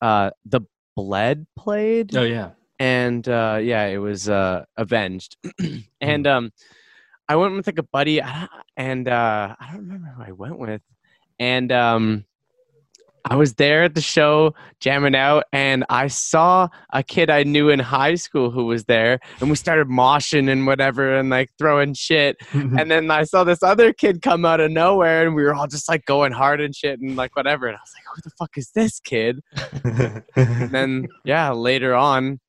Speaker 3: uh, the Bled played,
Speaker 4: oh yeah,
Speaker 3: and uh, yeah, it was uh, Avenged, [clears throat] and um, I went with like a buddy, and uh, I don't remember who I went with, and um, I was there at the show jamming out, and I saw a kid I knew in high school who was there, and we started moshing and whatever, and like throwing shit, [laughs] and then I saw this other kid come out of nowhere, and we were all just like going hard and shit and like whatever. And I was like, "Who the fuck is this kid?" [laughs] And then yeah, later on,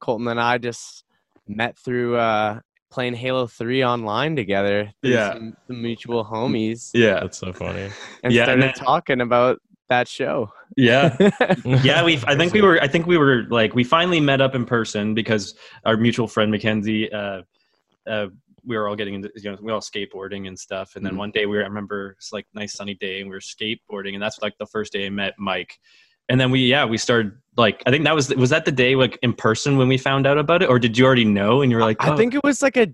Speaker 3: Colton and I just met through uh, playing Halo Three online together.
Speaker 4: Yeah.
Speaker 3: some, some mutual homies,
Speaker 4: yeah.
Speaker 2: That's so funny.
Speaker 3: and
Speaker 4: Yeah, and
Speaker 3: started
Speaker 4: then-
Speaker 3: talking about that show.
Speaker 4: yeah. [laughs] yeah we i think we were i think we were like we finally met up in person because our mutual friend mackenzie uh uh we were all getting into you know we were all skateboarding and stuff and then
Speaker 3: Mhm.
Speaker 4: one day we were i remember it's like nice sunny day and we were skateboarding and that's like the first day i met mike and then we yeah we started like i think that was was that the day like in person when we found out about it or did you already know and you were like
Speaker 3: I
Speaker 4: oh,
Speaker 3: think it was like a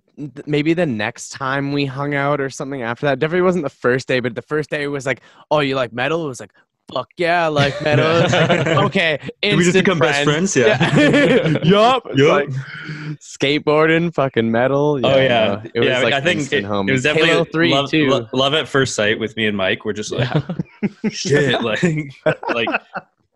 Speaker 3: maybe the next time we hung out or something after that. Definitely wasn't the first day, but the first day it was like, "Oh, you like metal?" It was like, "Fuck yeah, like metal." Like, [laughs] okay,
Speaker 4: Did we just
Speaker 3: instant
Speaker 4: become best friends yeah, [laughs]
Speaker 3: yup. It's
Speaker 4: Yup.
Speaker 3: like skateboarding, fucking metal.
Speaker 4: Oh yeah,
Speaker 3: it was
Speaker 4: yeah.
Speaker 3: like
Speaker 4: I think
Speaker 3: instant
Speaker 4: it,
Speaker 3: homies.
Speaker 4: it was definitely
Speaker 3: Halo Three
Speaker 4: love,
Speaker 3: too.
Speaker 4: lo- love at first sight with me and Mike. We're just like, [laughs] shit, like, like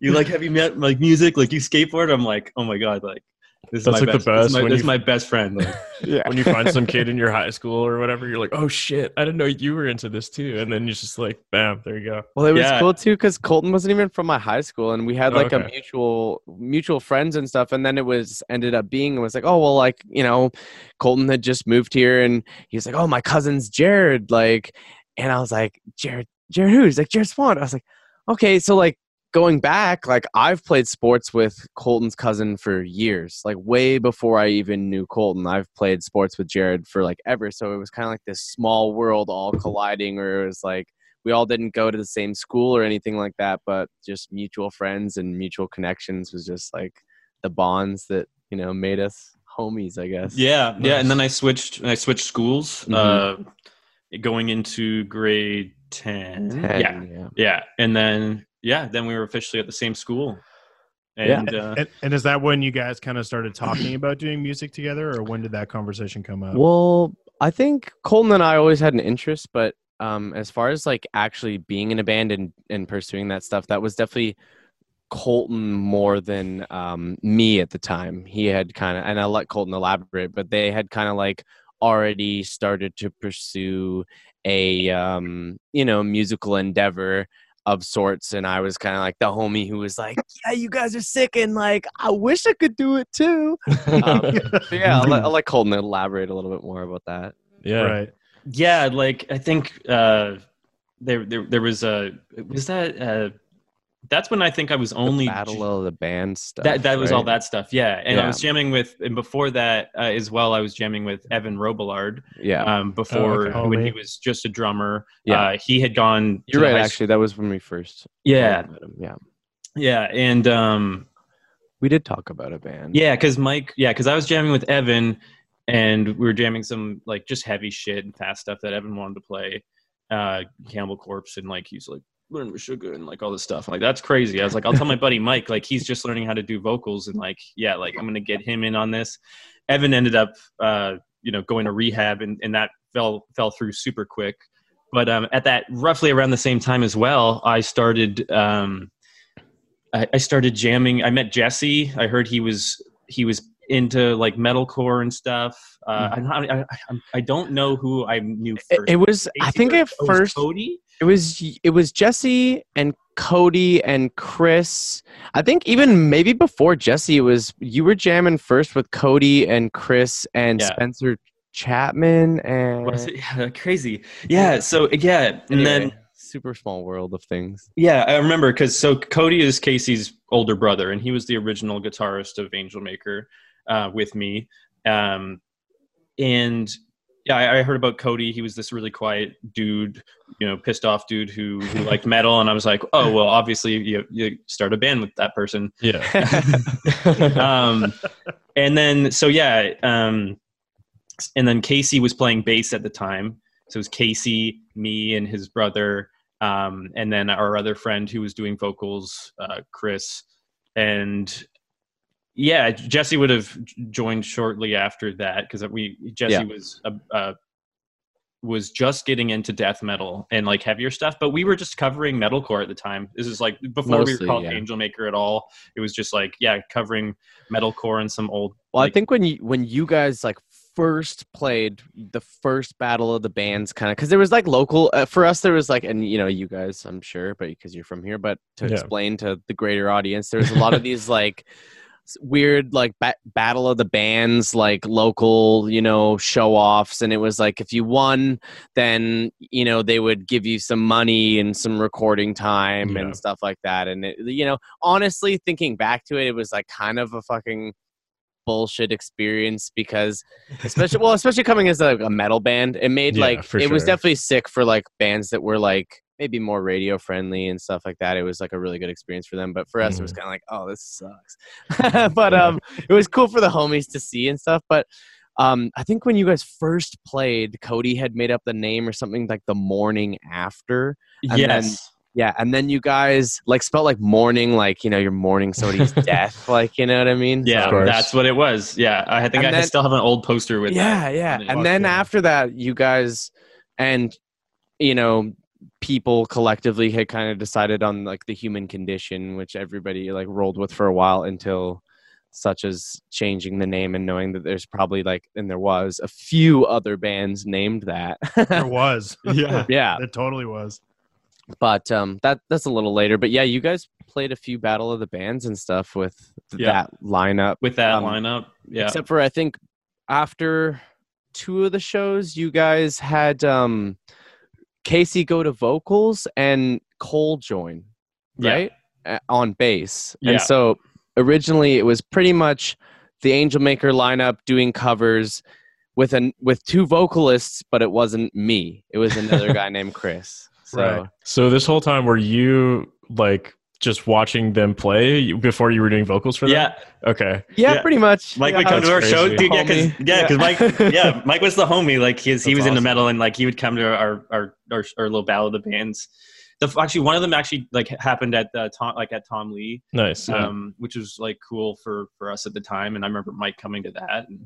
Speaker 4: you like heavy met like music, like you skateboard. I'm like, oh my god, like this is
Speaker 2: That's
Speaker 4: my
Speaker 2: like the
Speaker 4: best. This is my,
Speaker 2: when
Speaker 4: this
Speaker 2: you-
Speaker 4: is my best friend. Like, [laughs]
Speaker 3: yeah.
Speaker 2: when you find some kid in your [laughs] high school or whatever, you're like, oh shit, I didn't know you were into this too. And then you're just like, bam, there you go.
Speaker 3: Well, it was
Speaker 4: Yeah.
Speaker 3: cool too because Colton wasn't even from my high school, and we had
Speaker 2: Oh,
Speaker 3: like a mutual mutual friends and stuff. And then it was ended up being it was like, oh well, like you know, Colton had just moved here, and he was like, oh my cousin's Jared, like, and I was like, Jared, Jared who? He's like Jared Swan. I was like, okay, so like going back, like I've played sports with Colton's cousin for years, like way before I even knew Colton. I've played sports with Jared for like ever, so it was kind of like this small world all colliding, where it was like we all didn't go to the same school or anything like that, but just mutual friends and mutual connections was just like the bonds that you know made us homies, I guess.
Speaker 4: yeah, yeah. And then I switched. I switched schools,
Speaker 3: Mhm.
Speaker 4: uh, going into grade ten.
Speaker 3: 10,
Speaker 4: Yeah,
Speaker 3: yeah.
Speaker 4: yeah. And then yeah, then we were officially at the same school.
Speaker 3: Yeah.
Speaker 4: And uh,
Speaker 1: And, and is that when you guys kind of started talking about doing music together, or when did that conversation come up?
Speaker 3: Well, I think Colton and I always had an interest, but um, as far as like actually being in a band and, and pursuing that stuff, that was definitely Colton more than um, me at the time. He had kind of, and I'll let Colton elaborate, but they had kind of like already started to pursue a um, you know musical endeavor of sorts and i was kind of like the homie who was like yeah you guys are sick and like i wish i could do it too um, [laughs] yeah, I'll let, I'll let Colton elaborate a little bit more about that.
Speaker 2: Yeah.
Speaker 1: Right.
Speaker 4: yeah, like I think uh, there, there there was a was that uh, that's when I think I was only
Speaker 3: the Battle of the Band stuff.
Speaker 4: that that was all that stuff. Yeah, and I was jamming with and before that uh, as well. I was jamming with Evan Robillard
Speaker 3: Yeah,
Speaker 4: um, before
Speaker 1: okay.
Speaker 4: when he was just a drummer.
Speaker 3: Yeah.
Speaker 4: uh, he had gone.
Speaker 3: you're right.
Speaker 4: high
Speaker 3: Actually, that was when we first.
Speaker 4: Yeah,
Speaker 3: yeah.
Speaker 4: yeah, and um,
Speaker 3: We did talk about a band.
Speaker 4: Yeah, because Mike, yeah, because I was jamming with Evan, and we were jamming some like just heavy shit and fast stuff that Evan wanted to play, uh, Cannibal Corpse, and like he's like learn sugar and like all this stuff. I'm like that's crazy. I was like, I'll tell my buddy Mike, like he's just learning how to do vocals, and like yeah, like I'm gonna get him in on this. Evan ended up uh, you know going to rehab and, and that fell fell through super quick but um, at that roughly around the same time as well i started um, I, I started jamming i met jesse i heard he was he was into like metalcore and stuff uh, I, I, I, I don't know who i knew
Speaker 3: It,
Speaker 4: first
Speaker 3: it was. I think at
Speaker 4: Oh, it
Speaker 3: first
Speaker 4: cody
Speaker 3: it was it was Jesse and Cody and Chris. I think even maybe before Jesse, it was you were jamming first with Cody and Chris and
Speaker 4: Yeah.
Speaker 3: Spencer Chapman and
Speaker 4: was it [laughs] yeah, crazy yeah so yeah and then
Speaker 3: super small world of things.
Speaker 4: Yeah, I remember because so Cody is Casey's older brother, and he was the original guitarist of Angelmaker uh, with me. Um, and yeah, I, I heard about Cody. He was this really quiet dude, you know, pissed off dude who, who liked [laughs] metal. And I was like, oh well, obviously you you start a band with that person.
Speaker 2: Yeah. [laughs]
Speaker 4: Um, and then so yeah, um, and then Casey was playing bass at the time. So it was Casey, me, and his brother, um, and then our other friend who was doing vocals, uh, Chris, and yeah, Jesse would have joined shortly after that because we Jesse
Speaker 3: Yeah.
Speaker 4: was uh, uh, was just getting into death metal and like heavier stuff, but we were just covering metalcore at the time. This is like before we were called
Speaker 3: yeah.
Speaker 4: Angelmaker at all. It was just like yeah, covering metalcore and some old.
Speaker 3: Well, I think when you when you guys like first played the first battle of the bands, kind of because there was like local uh, for us. There was like, and you know, you guys, I'm sure, but because you're from here, but to
Speaker 2: Yeah.
Speaker 3: explain to the greater audience, there was a lot of [laughs] these like s- weird like ba- battle of the bands like local you know show offs and it was like if you won then you know they would give you some money and some recording time
Speaker 2: Yeah.
Speaker 3: and stuff like that and it, you know honestly thinking back to it it was like kind of a fucking bullshit experience because especially [laughs] well especially coming as a, a metal band it made
Speaker 2: Yeah,
Speaker 3: like it was definitely sick for like bands that were like maybe more radio friendly and stuff like that it was like a really good experience for them but for us it was kind of like oh this sucks [laughs] but um it was cool for the homies to see and stuff but um i think when you guys first played cody had made up the name or something like the morning after and then-
Speaker 4: yes.
Speaker 3: yeah and then you guys like spelled like mourning like you know you're mourning somebody's [laughs] death like you know what i mean
Speaker 4: yeah, that's what it was. Yeah, I think
Speaker 3: And
Speaker 4: I
Speaker 3: then-
Speaker 4: still have an old poster with
Speaker 3: yeah
Speaker 4: that.
Speaker 3: yeah
Speaker 4: on
Speaker 3: and then after that you guys and you know people collectively had kind of decided on like the human condition which everybody like rolled with for a while until such as changing the name and knowing that there's probably like and there was a few other bands named that
Speaker 1: There [laughs] was.
Speaker 4: Yeah.
Speaker 3: yeah
Speaker 1: it totally was.
Speaker 3: but um that that's a little later but yeah you guys played a few battle of the bands and stuff with
Speaker 4: Yeah.
Speaker 3: that lineup
Speaker 4: with that
Speaker 3: Um,
Speaker 4: lineup. Yeah,
Speaker 3: except for i think after two of the shows you guys had um casey go to vocals and cole join right? A- on bass.
Speaker 4: Yeah.
Speaker 3: and so originally it was pretty much the Angelmaker lineup doing covers with an with two vocalists but it wasn't me. It was another [laughs] guy named chris. So
Speaker 1: Right.
Speaker 2: So this whole time, were you like just watching them play before you were doing vocals for them?
Speaker 4: yeah.
Speaker 2: Okay.
Speaker 3: yeah,
Speaker 4: Yeah.
Speaker 3: pretty much
Speaker 4: Mike
Speaker 3: yeah.
Speaker 4: would come to our
Speaker 2: That's
Speaker 4: show,
Speaker 2: crazy.
Speaker 4: dude. Yeah, because yeah, because
Speaker 3: Yeah.
Speaker 4: Mike, yeah, Mike was the homie. Like he's he
Speaker 2: That's
Speaker 4: was into
Speaker 2: awesome.
Speaker 4: metal, and like he would come to our our our, our little battle of the bands. The actually one of them actually like happened at the Tom like at Tom Lee,
Speaker 2: Nice. Yeah.
Speaker 4: um, which was like cool for for us at the time. And I remember Mike coming to that and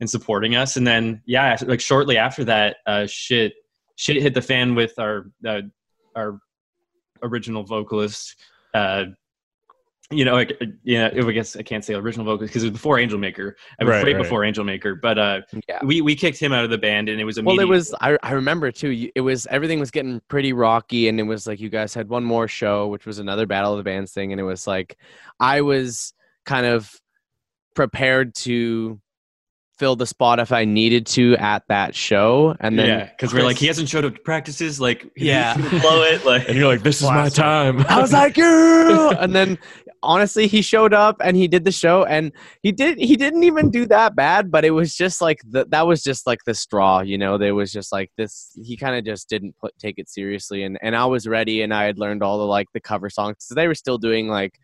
Speaker 4: and supporting us. And then yeah, like shortly after that, uh, shit shit hit the fan with our uh, our original vocalist. Uh, you know, like, yeah, I guess I can't say original vocalist because it was before Angelmaker. I mean,
Speaker 2: Right,
Speaker 4: way
Speaker 2: right.
Speaker 4: before Angelmaker, but uh,
Speaker 3: yeah
Speaker 4: we we kicked him out of the band, and it was amazing.
Speaker 3: well
Speaker 4: immediate.
Speaker 3: it was I, I remember too you- it was everything was getting pretty rocky and it was like you guys had one more show which was another battle of the bands thing and it was like i was kind of prepared to fill the spot if i needed to at that show and then
Speaker 4: yeah, because we're like he hasn't showed up to practices, like
Speaker 3: Yeah.
Speaker 4: blow it, like
Speaker 2: and you're like, this is my time.
Speaker 3: I was like, yeah. [laughs] and then honestly, he showed up and he did the show, and he did. He didn't even do that bad, but it was just like the, that was just like the straw, you know. There was just like this. He kind of just didn't put, take it seriously, and and I was ready, and I had learned all the like the cover songs. because they were still doing like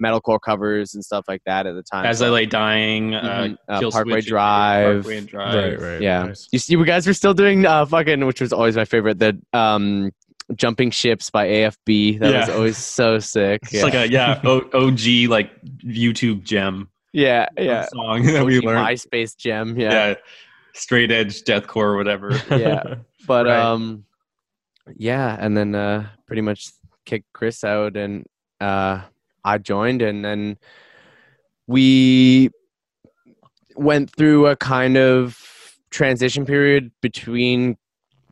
Speaker 3: metalcore covers and stuff like that at the time.
Speaker 4: as
Speaker 3: so-
Speaker 4: I lay dying, uh,
Speaker 3: Mhm. Uh,
Speaker 4: Kill
Speaker 3: Parkway
Speaker 4: Switch,
Speaker 3: Drive.
Speaker 4: Parkway and Drive.
Speaker 2: right, right.
Speaker 3: yeah,
Speaker 1: Nice.
Speaker 3: you see, you guys were still doing uh, fucking, which was always my favorite. The um, jumping ships by AFB. That was always so sick.
Speaker 4: It's
Speaker 3: yeah.
Speaker 4: like a yeah o- OG like YouTube gem
Speaker 3: yeah, yeah.
Speaker 4: song [laughs] that we
Speaker 3: OG
Speaker 4: learned.
Speaker 3: MySpace gem. Yeah.
Speaker 4: Yeah. straight edge deathcore or whatever. [laughs]
Speaker 3: Yeah. [laughs] But
Speaker 1: Right.
Speaker 3: um yeah, and then uh pretty much kicked Chris out and uh I joined and then we went through a kind of transition period between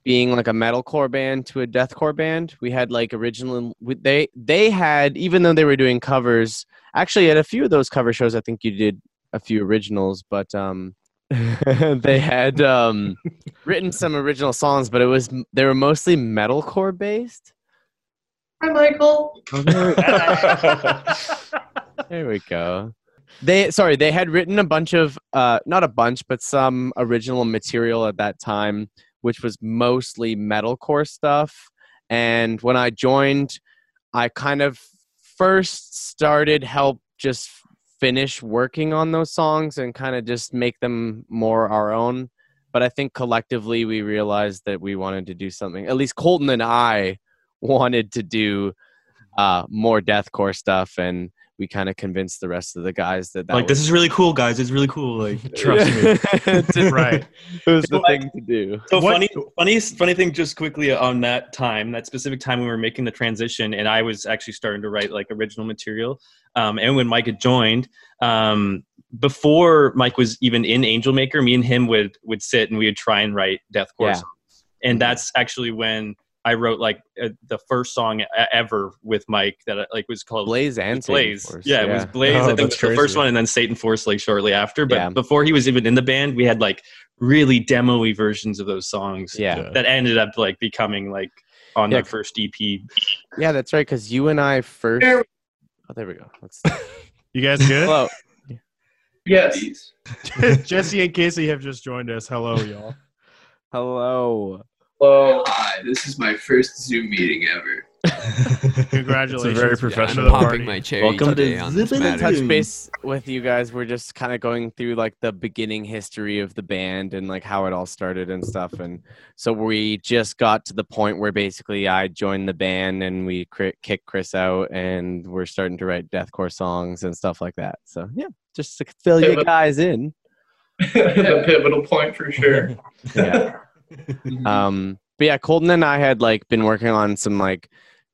Speaker 3: being like a metalcore band to a deathcore band. We had like original we- they they had even though they were doing covers, actually at a few of those cover shows I think you did a few originals, but um [laughs] they had um written some original songs, but it was they were mostly metalcore based.
Speaker 5: Hi, Michael. [laughs]
Speaker 3: There we go. They sorry, they had written a bunch of uh not a bunch, but some original material at that time, which was mostly metalcore stuff. And when I joined, I kind of first started help just finish working on those songs and kind of just make them more our own. But I think collectively we realized that we wanted to do something. At least Colton and I wanted to do uh, more deathcore stuff, and we kind of convinced the rest of the guys that that
Speaker 4: like
Speaker 3: was,
Speaker 4: this is really cool, guys. It's really cool. Like [laughs]
Speaker 1: Trust me.
Speaker 3: Just-
Speaker 1: Right. [laughs]
Speaker 3: it was the
Speaker 4: like-
Speaker 3: thing to do.
Speaker 4: So
Speaker 1: What-
Speaker 4: funny, funny, funny thing. Just quickly on that time, that specific time when we were making the transition, and I was actually starting to write like original material. Um, and when Mike had joined, um, before Mike was even in Angelmaker, me and him would would sit and we would try and write deathcore
Speaker 3: Yeah.
Speaker 4: songs. And that's actually when I wrote like uh, the first song ever with Mike that uh, like was called
Speaker 3: Blaze and
Speaker 4: was
Speaker 3: Satan
Speaker 4: Blaze.
Speaker 3: Force,
Speaker 4: yeah, it was Blaze.
Speaker 2: Oh,
Speaker 4: I think
Speaker 2: that's
Speaker 4: was the first one, and then Satan Force like shortly after. But
Speaker 3: Yeah.
Speaker 4: before he was even in the band, we had like really demo-y versions of those songs
Speaker 3: Yeah,
Speaker 4: that ended up like becoming like on
Speaker 3: Yeah.
Speaker 4: their first EP.
Speaker 3: yeah, that's right. Because you and I first. Oh, there we go. Let's, [laughs]
Speaker 1: You guys good?
Speaker 3: hello.
Speaker 5: Yes. [laughs]
Speaker 1: Jesse and Casey have just joined us. Hello, y'all.
Speaker 3: Hello.
Speaker 5: Hello. Hi. This is my first Zoom meeting ever. [laughs]
Speaker 1: Congratulations.
Speaker 2: It's a very professional
Speaker 1: another
Speaker 6: I'm
Speaker 1: party.
Speaker 6: popping my cherry
Speaker 4: Welcome to
Speaker 6: today on this
Speaker 4: Zippin'
Speaker 6: matter.
Speaker 3: touch base with you guys. We're just kind of going through like the beginning history of the band and like how it all started and stuff. And so we just got to the point where basically I joined the band and we cri- kicked Chris out and we're starting to write deathcore songs and stuff like that. So yeah, just to fill
Speaker 5: Yeah,
Speaker 3: you guys in. [laughs]
Speaker 5: the pivotal point for sure. [laughs]
Speaker 3: Yeah. Um but yeah colton and i had like been working on some like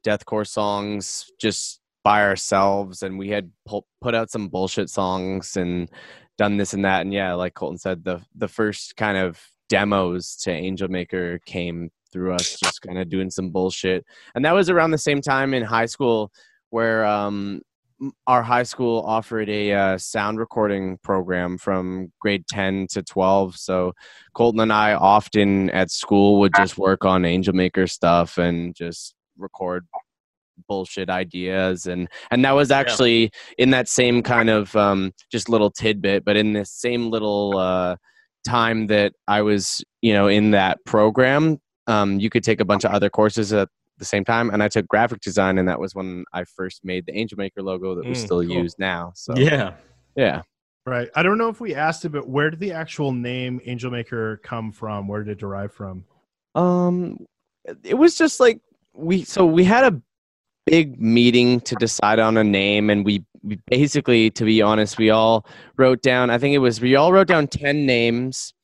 Speaker 3: deathcore songs just by ourselves and we had pu- put out some bullshit songs and done this and that. And yeah like colton said the the first kind of demos to Angelmaker came through us just kind of doing some bullshit. And that was around the same time in high school where um our high school offered a uh, sound recording program from grade 10 to 12 so Colton and I often at school would just work on Angelmaker stuff and just record bullshit ideas and and that was actually in that same kind of um just little tidbit but in this same little uh time that I was you know in that program um you could take a bunch of other courses at the same time and I took graphic design and that was when I first made the Angelmaker logo that we
Speaker 2: Mm,
Speaker 3: still
Speaker 2: cool.
Speaker 3: use now so
Speaker 4: yeah.
Speaker 3: yeah
Speaker 1: Right. I don't know if we asked it, but where did the actual name Angelmaker come from? Where did it derive from?
Speaker 3: Um, it was just like we so we had a big meeting to decide on a name, and we, we basically, to be honest, we all wrote down. I think it was we all wrote down ten names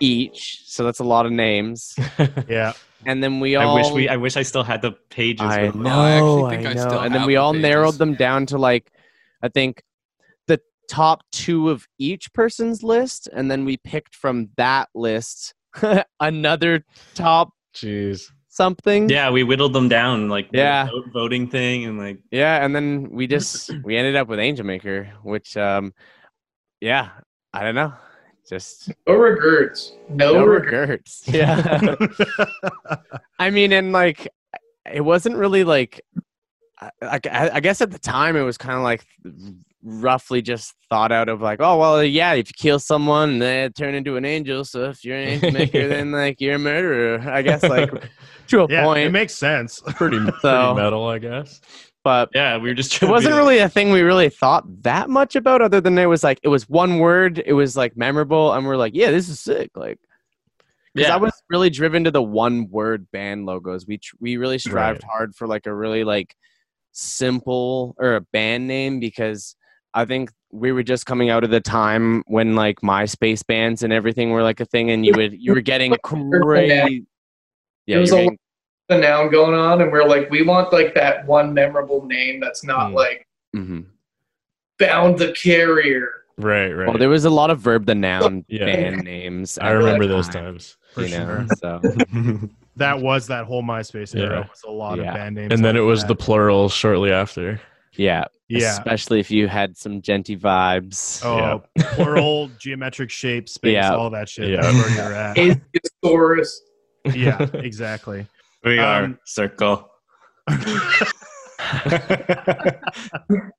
Speaker 3: each, so that's a lot of names. [laughs]
Speaker 1: Yeah.
Speaker 3: And then we all.
Speaker 4: I wish we. I wish I still had the pages.
Speaker 3: I know,
Speaker 6: No, I actually think I
Speaker 3: know.
Speaker 6: still
Speaker 3: and then we
Speaker 6: the
Speaker 3: all narrowed them down to like, I think, the top two of each person's list, and then we picked from that list [laughs] another top
Speaker 2: Jeez.
Speaker 3: something.
Speaker 4: Yeah, we whittled them down like
Speaker 3: Yeah.
Speaker 4: vote- voting thing and like
Speaker 3: Yeah, and then we just [laughs] we ended up with Angelmaker, which um yeah, I don't know. Just
Speaker 5: No regrets. No,
Speaker 3: no
Speaker 5: regrets.
Speaker 3: regrets. [laughs] Yeah. I mean, and like it wasn't really like I, I, I guess at the time it was kind of like roughly just thought out of like, oh well, yeah, if you kill someone, they turn into an angel. So if you're an [laughs] angel maker, then like you're a murderer. I guess like [laughs] to a
Speaker 1: yeah, it
Speaker 3: point.
Speaker 1: makes sense.
Speaker 2: Pretty,
Speaker 3: So-
Speaker 2: pretty metal, I guess.
Speaker 3: But
Speaker 4: yeah, we were just.
Speaker 3: it wasn't really a thing we really thought that much about other than it was like it was one word it was like memorable and we're like yeah this is sick like because
Speaker 4: Yeah.
Speaker 3: i was really driven to the one word band logos we tr- we really strived hard for like a really like simple or a band name because i think we were just coming out of the time when like MySpace bands and everything were like a thing, and you would you were getting [laughs] crazy. Yeah,
Speaker 6: There was a
Speaker 3: getting-
Speaker 6: the noun going on, and we're like, we want like that one memorable name that's not
Speaker 2: Mm.
Speaker 6: like
Speaker 3: mhm.
Speaker 6: bound the carrier.
Speaker 2: Right, right.
Speaker 3: Well, there was a lot of verb the noun [laughs]
Speaker 2: Yeah.
Speaker 3: band names.
Speaker 2: I remember
Speaker 3: that
Speaker 2: those times.
Speaker 1: For
Speaker 3: You know,
Speaker 1: sure.
Speaker 3: so [laughs]
Speaker 1: That was that whole MySpace era.
Speaker 2: Yeah.
Speaker 1: Was a lot
Speaker 3: Yeah.
Speaker 1: of band names.
Speaker 2: And then it was
Speaker 1: that.
Speaker 2: the plural shortly after.
Speaker 3: yeah,
Speaker 1: yeah.
Speaker 3: especially if you had some genty vibes.
Speaker 1: Oh, yeah. [laughs] plural, geometric shapes space,
Speaker 3: Yeah.
Speaker 1: all that shit.
Speaker 2: Yeah.
Speaker 1: That's where you're at. Yeah, exactly.
Speaker 4: We are
Speaker 1: Um,
Speaker 4: circle. [laughs]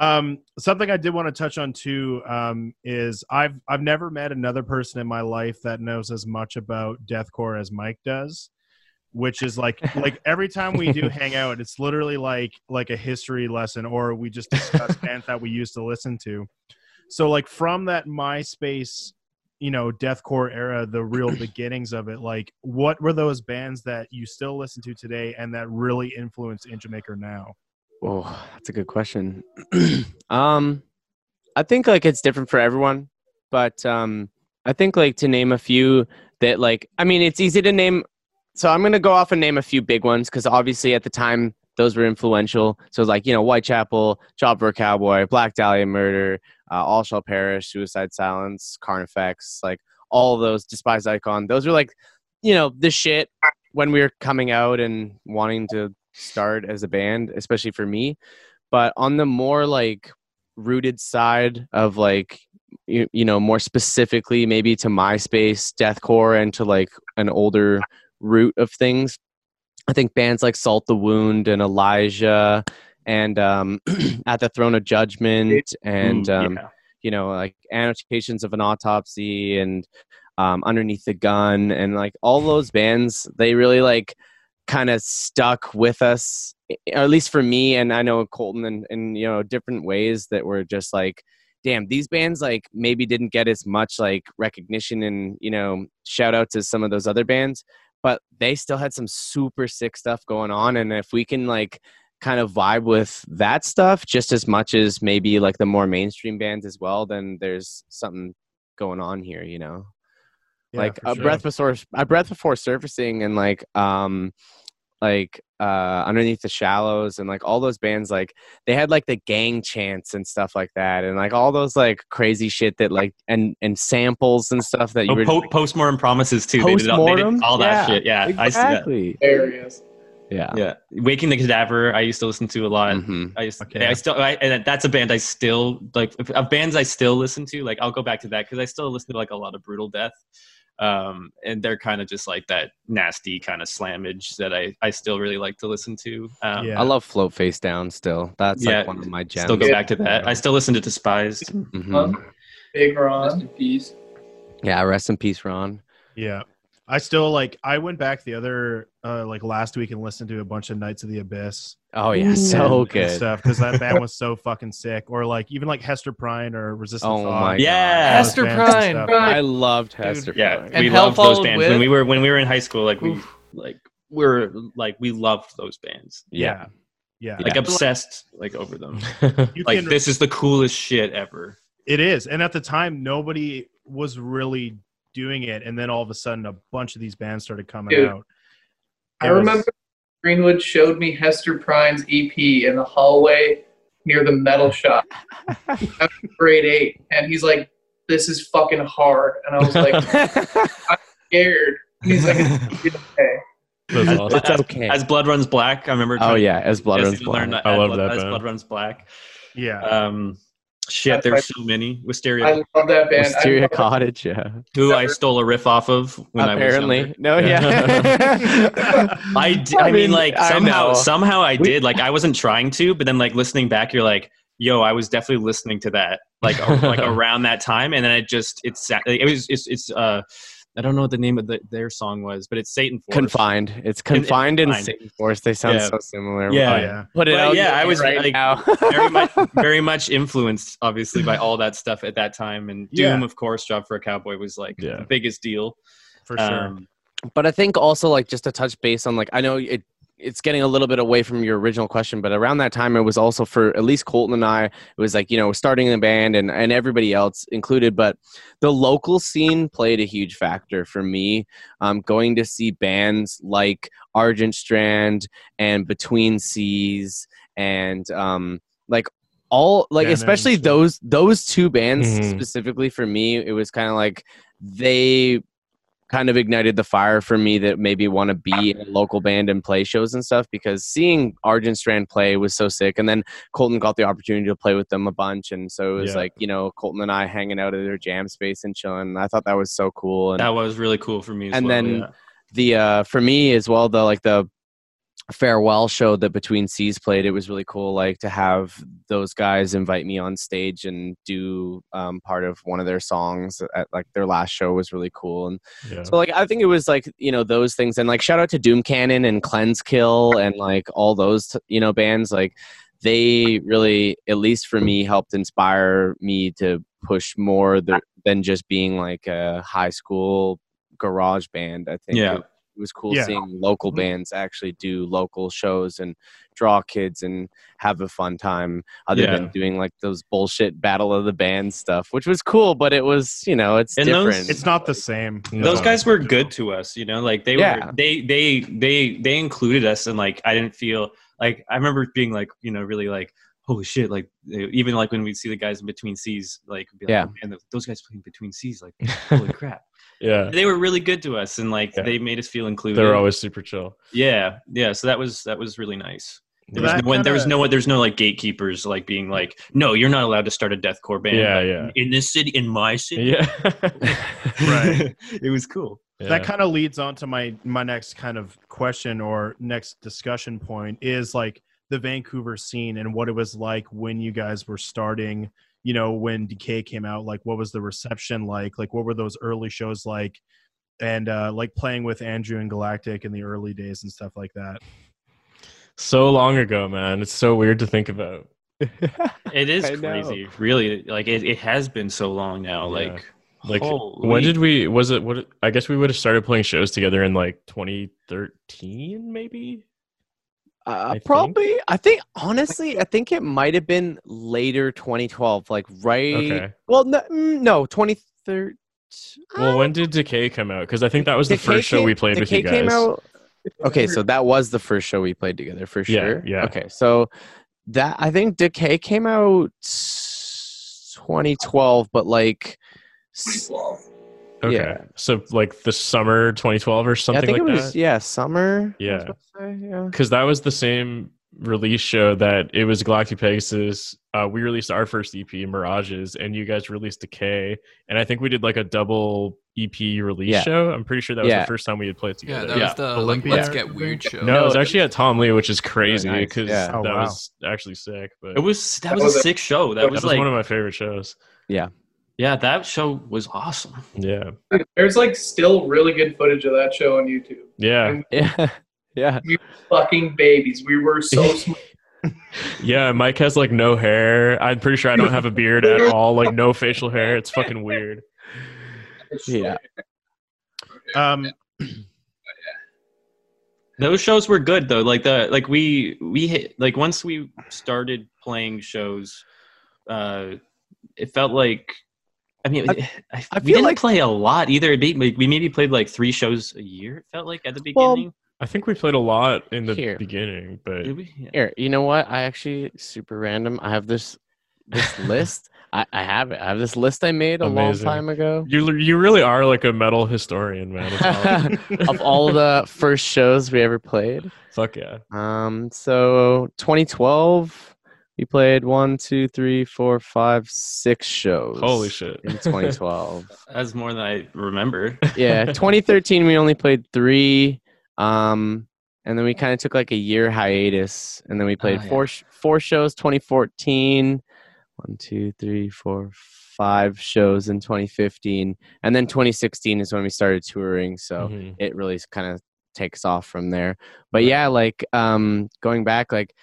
Speaker 1: Um, something I did want to touch on too um, is I've I've never met another person in my life that knows as much about deathcore as Mike does, which is like like every time we do [laughs] hang out, it's literally like like a history lesson, or we just discuss [laughs] bands that we used to listen to. So like from that MySpace, you know, deathcore era, the real [clears throat] beginnings of it, like what were those bands that you still listen to today and that really influence Angelmaker now?
Speaker 3: Oh, that's a good question. [clears throat] um, I think like it's different for everyone, but um, I think like to name a few that like I mean it's easy to name. So I'm gonna go off and name a few big ones because obviously at the time those were influential. So like you know Whitechapel, for Cowboy, Black Dahlia Murder, uh, All Shall Perish, Suicide Silence, Carnifex, like all those Despised Icon. Those are like you know the shit when we were coming out and wanting to start as a band, especially for me. But on the more like rooted side of like you, you know more specifically maybe to MySpace, deathcore, and to like an older root of things, I think bands like Salt the Wound and Elijah and um, [clears throat] At the Throne of Judgment and um,
Speaker 4: yeah.
Speaker 3: you know like annotations of an autopsy and um, underneath the gun and like all those bands they really like kind of stuck with us or at least for me and i know colton in, in you know different ways that were just like damn these bands like maybe didn't get as much like recognition and you know shout out to some of those other bands but they still had some super sick stuff going on and if we can like kind of vibe with that stuff just as much as maybe like the more mainstream bands as well then there's something going on here you know
Speaker 1: Yeah,
Speaker 3: like a
Speaker 1: sure.
Speaker 3: breath before a breath before surfacing and like um like uh underneath the shallows and like all those bands like they had like the gang chants and stuff like that and like all those like crazy shit that like and and samples and stuff that you
Speaker 4: Oh,
Speaker 3: were
Speaker 4: po- postmortem promises too. They did, all, they did
Speaker 3: Postmortem?
Speaker 4: all that
Speaker 3: Yeah,
Speaker 4: shit. Yeah, I see that.
Speaker 3: exactly
Speaker 6: Areas.
Speaker 3: yeah
Speaker 4: Yeah, Waking the Cadaver. I used to listen to a lot.
Speaker 3: Mhm.
Speaker 4: I used,
Speaker 1: Okay.
Speaker 4: I still, I, and that's a band I still like. Of bands I still listen to, like I'll go back to that because I still listen to like a lot of Brutal Death, um, and they're kind of just like that nasty kind of slammage that I, I still really like to listen to. Um,
Speaker 1: Yeah.
Speaker 3: i love float face down still that's
Speaker 4: Yeah,
Speaker 3: like one of my gems
Speaker 4: Still go back to that. I still listen to Despised.
Speaker 3: Mhm.
Speaker 6: Huh? Big
Speaker 5: Rest in peace.
Speaker 3: yeah rest in peace ron
Speaker 1: Yeah. I still like I went back the other uh like last week and listened to a bunch of Knights of the Abyss.
Speaker 3: oh yeah so
Speaker 1: and
Speaker 3: good
Speaker 1: stuff because that band was so fucking sick. Or like even like Hester Prynne or Resistance.
Speaker 3: Oh
Speaker 1: Thought,
Speaker 3: my
Speaker 4: Yeah.
Speaker 7: Hester
Speaker 1: bands and
Speaker 7: Prynne.
Speaker 3: i loved hester
Speaker 4: Yeah,
Speaker 3: Prynne.
Speaker 7: And
Speaker 4: we
Speaker 7: Hell
Speaker 4: loved those bands
Speaker 7: With?
Speaker 4: when we were when we were in high school. Like we
Speaker 7: Oof.
Speaker 4: like we're like we loved those bands.
Speaker 3: yeah
Speaker 1: Yeah.
Speaker 4: Like obsessed like over them. [laughs] Like
Speaker 1: can-
Speaker 4: this is the coolest shit ever.
Speaker 1: It is. And at the time nobody was really doing it and then all of a sudden a bunch of these bands started coming
Speaker 6: Dude.
Speaker 1: out.
Speaker 6: I
Speaker 1: It was-
Speaker 6: remember Greenwood showed me Hester Prynne's EP in the hallway near the metal [laughs] shop. I grade eight, and he's like, "This is fucking hard," and I was like, [laughs] "Scared." And he's like, "It's okay."
Speaker 2: That's
Speaker 4: As-
Speaker 3: It's okay.
Speaker 4: As Blood Runs Black, I remember.
Speaker 3: oh yeah as blood runs black
Speaker 2: I love
Speaker 4: Blood-
Speaker 2: that
Speaker 4: As
Speaker 2: band.
Speaker 4: Blood Runs Black.
Speaker 1: Yeah.
Speaker 4: Um, shit, there's so many. Wisteria,
Speaker 6: I love that band.
Speaker 3: Wisteria Cottage, yeah.
Speaker 4: who I stole a riff off of when I was
Speaker 3: Apparently,
Speaker 4: younger.
Speaker 3: no, yeah. [laughs]
Speaker 4: I, d-
Speaker 3: I
Speaker 4: I mean,
Speaker 3: mean,
Speaker 4: like
Speaker 3: I
Speaker 4: somehow
Speaker 3: know.
Speaker 4: somehow I did. Like I wasn't trying to, but then like listening back, you're like, yo, I was definitely listening to that like [laughs] like around that time, and then it just it's it was it's it's uh I don't know what the name of the, their song was, but it's Satan Force.
Speaker 3: confined. It's confined and
Speaker 4: Confined.
Speaker 3: Satan Force. They sound
Speaker 4: Yeah.
Speaker 3: so similar.
Speaker 4: Yeah.
Speaker 1: Oh yeah.
Speaker 3: Put it
Speaker 4: But
Speaker 3: out.
Speaker 4: yeah, I was,
Speaker 3: right
Speaker 4: like,
Speaker 3: now.
Speaker 4: very much [laughs] very much influenced obviously by all that stuff at that time, and
Speaker 1: Yeah.
Speaker 4: Doom, of course, Job for a Cowboy was like
Speaker 2: Yeah.
Speaker 4: the biggest deal.
Speaker 1: For sure.
Speaker 4: Um,
Speaker 3: but I think also like just to touch base on like I know it it's getting a little bit away from your original question, but around that time, it was also for at least Colton and I. It was like you know starting the band and and everybody else included, but the local scene played a huge factor for me. Um, going to see bands like Argent Strand and Between Seas and um, like all like
Speaker 1: Canon,
Speaker 3: especially those those two bands
Speaker 2: Mhm.
Speaker 3: specifically for me it was kind of like they kind of ignited the fire for me that maybe want to be in a local band and play shows and stuff because seeing Argent Strand play was so sick and then Colton got the opportunity to play with them a bunch and so it was
Speaker 2: Yeah.
Speaker 3: like you know Colton and I hanging out at their jam space and chilling I thought that was so cool and
Speaker 4: That was really cool for me. As
Speaker 3: And
Speaker 4: well,
Speaker 3: then-
Speaker 4: yeah.
Speaker 3: the uh for me as well the like the farewell show that between seas played it was really cool like to have those guys invite me on stage and do um, part of one of their songs at like their last show was really cool and
Speaker 2: Yeah.
Speaker 3: so like i think it was like you know those things and like shout out to doom cannon and cleanse kill and like all those you know bands like they really at least for me helped inspire me to push more th- than just being like a high school garage band i think
Speaker 4: Yeah.
Speaker 3: it was cool
Speaker 1: Yeah.
Speaker 3: seeing local mm-hmm. bands actually do local shows and draw kids and have a fun time other
Speaker 4: Yeah.
Speaker 3: than doing like those bullshit battle of the band stuff which was cool but it was you know it's
Speaker 4: And those-
Speaker 3: different
Speaker 1: It's not the same.
Speaker 4: those guys were good to us you know like they
Speaker 3: Yeah.
Speaker 4: were they they they they included us and like i didn't feel like i remember being like you know really like holy shit like even like when we see the guys in between seas like be like,
Speaker 3: Yeah.
Speaker 4: "Oh, man, those guys playing between seas like [laughs] holy crap
Speaker 2: yeah.
Speaker 4: they were really good to us and like
Speaker 2: Yeah.
Speaker 4: they made us feel included
Speaker 2: They were always super chill.
Speaker 4: yeah yeah so that was that was really nice there was
Speaker 1: That
Speaker 4: no one there was
Speaker 1: kinda-
Speaker 4: no there's no like gatekeepers like being like no you're not allowed to start a deathcore band
Speaker 2: Yeah, yeah.
Speaker 4: in this city in my city
Speaker 2: Yeah. [laughs]
Speaker 1: Right.
Speaker 4: it was cool
Speaker 2: Yeah.
Speaker 1: that kind of leads on to my my next kind of question or next discussion point is like the Vancouver scene and what it was like when you guys were starting you know when decay came out like what was the reception like like what were those early shows like and uh like playing with Andrew and Galactic in the early days and stuff like that
Speaker 2: so long ago, man. It's so weird to think about.
Speaker 4: It is [laughs]
Speaker 3: I know.
Speaker 4: crazy, really. Like it, it has been so long now.
Speaker 2: Yeah.
Speaker 4: Like,
Speaker 2: Like
Speaker 4: holy-
Speaker 2: when did we was it what I guess we would have started playing shows together in like 2013 maybe?
Speaker 3: Uh,
Speaker 2: think.
Speaker 3: probably. I think honestly, I think it might have been later 2012, like right.
Speaker 2: Okay.
Speaker 3: Well, no, mm, no 2013.
Speaker 2: Well, when did Decay come out? Because I think that was the first show we played with you guys.
Speaker 3: Came out, okay, so that was the first show we played together for sure.
Speaker 2: yeah. yeah.
Speaker 3: Okay, so that I think Decay came out 2012, but like.
Speaker 5: 2012.
Speaker 2: Okay.
Speaker 3: Yeah.
Speaker 2: So like the summer 2012 or
Speaker 3: Yeah, I
Speaker 2: something
Speaker 3: think
Speaker 2: like
Speaker 3: it was
Speaker 2: that.
Speaker 3: yeah summer. I was
Speaker 2: Yeah.
Speaker 3: about to say, yeah.
Speaker 2: Because that was the same release show that it was Galactic Pegasus. Uh, we released our first EP, Mirages, and you guys released Decay. And I think we did like a double EP release
Speaker 3: Yeah.
Speaker 2: show. I'm pretty sure that was
Speaker 3: Yeah.
Speaker 2: the first time we had played together.
Speaker 7: Yeah, that
Speaker 4: Yeah.
Speaker 7: was the like,
Speaker 1: Olympia.
Speaker 7: Let's Get Weird show.
Speaker 2: no, it was actually at Tom Lee, which is crazy
Speaker 3: nice,
Speaker 2: because
Speaker 3: yeah.
Speaker 1: Oh,
Speaker 2: that
Speaker 1: wow.
Speaker 2: was actually sick. But
Speaker 4: it was that
Speaker 6: That
Speaker 4: was
Speaker 6: was
Speaker 4: a
Speaker 6: a-
Speaker 4: sick show. That
Speaker 2: that
Speaker 4: was
Speaker 2: was
Speaker 4: like
Speaker 2: one of my favorite shows.
Speaker 4: yeah, that show was awesome.
Speaker 2: Yeah.
Speaker 6: There's like still really good footage of that show on YouTube.
Speaker 2: Yeah.
Speaker 3: Yeah, [laughs] yeah.
Speaker 6: Fucking babies. We were so [laughs] small.
Speaker 2: Yeah. Mike has like no hair. I'm pretty sure I don't have a beard at [laughs] all. Like no facial hair. It's fucking weird.
Speaker 3: Yeah.
Speaker 1: um [clears throat]
Speaker 4: Those shows were good though. Like the like we we hit like once we started playing shows, uh, it felt like. I mean,
Speaker 3: I-
Speaker 4: I,
Speaker 3: I
Speaker 4: we didn't
Speaker 3: like-
Speaker 4: play a lot either. We maybe played like three shows a year. It felt like at the beginning.
Speaker 3: Well,
Speaker 4: beginning.
Speaker 2: I think we played a lot in the
Speaker 3: Here.
Speaker 2: beginning, but
Speaker 4: Yeah.
Speaker 3: Here, you know what? I actually super random. I have this this [laughs] list. I, I have it. I have this list I made a
Speaker 2: Amazing.
Speaker 3: long time ago
Speaker 2: you you really are like a metal historian, man. [laughs]
Speaker 3: Of all the first shows we ever played.
Speaker 2: Fuck yeah.
Speaker 3: Um, so 2012, we played one, two, three, four, five, six shows.
Speaker 2: Holy shit.
Speaker 3: In [laughs] 2012.
Speaker 4: That's more than I remember.
Speaker 3: yeah, [laughs] 2013 we only played three. Um, and then we kind of took like a year hiatus, and then we played
Speaker 4: Oh, yeah.
Speaker 3: four sh- four shows. 2014, one, two, three, four, five shows in 2015, and then 2016 is when we started touring. So
Speaker 2: Mhm.
Speaker 3: it really kind of takes off from there. But yeah, like um, going back, like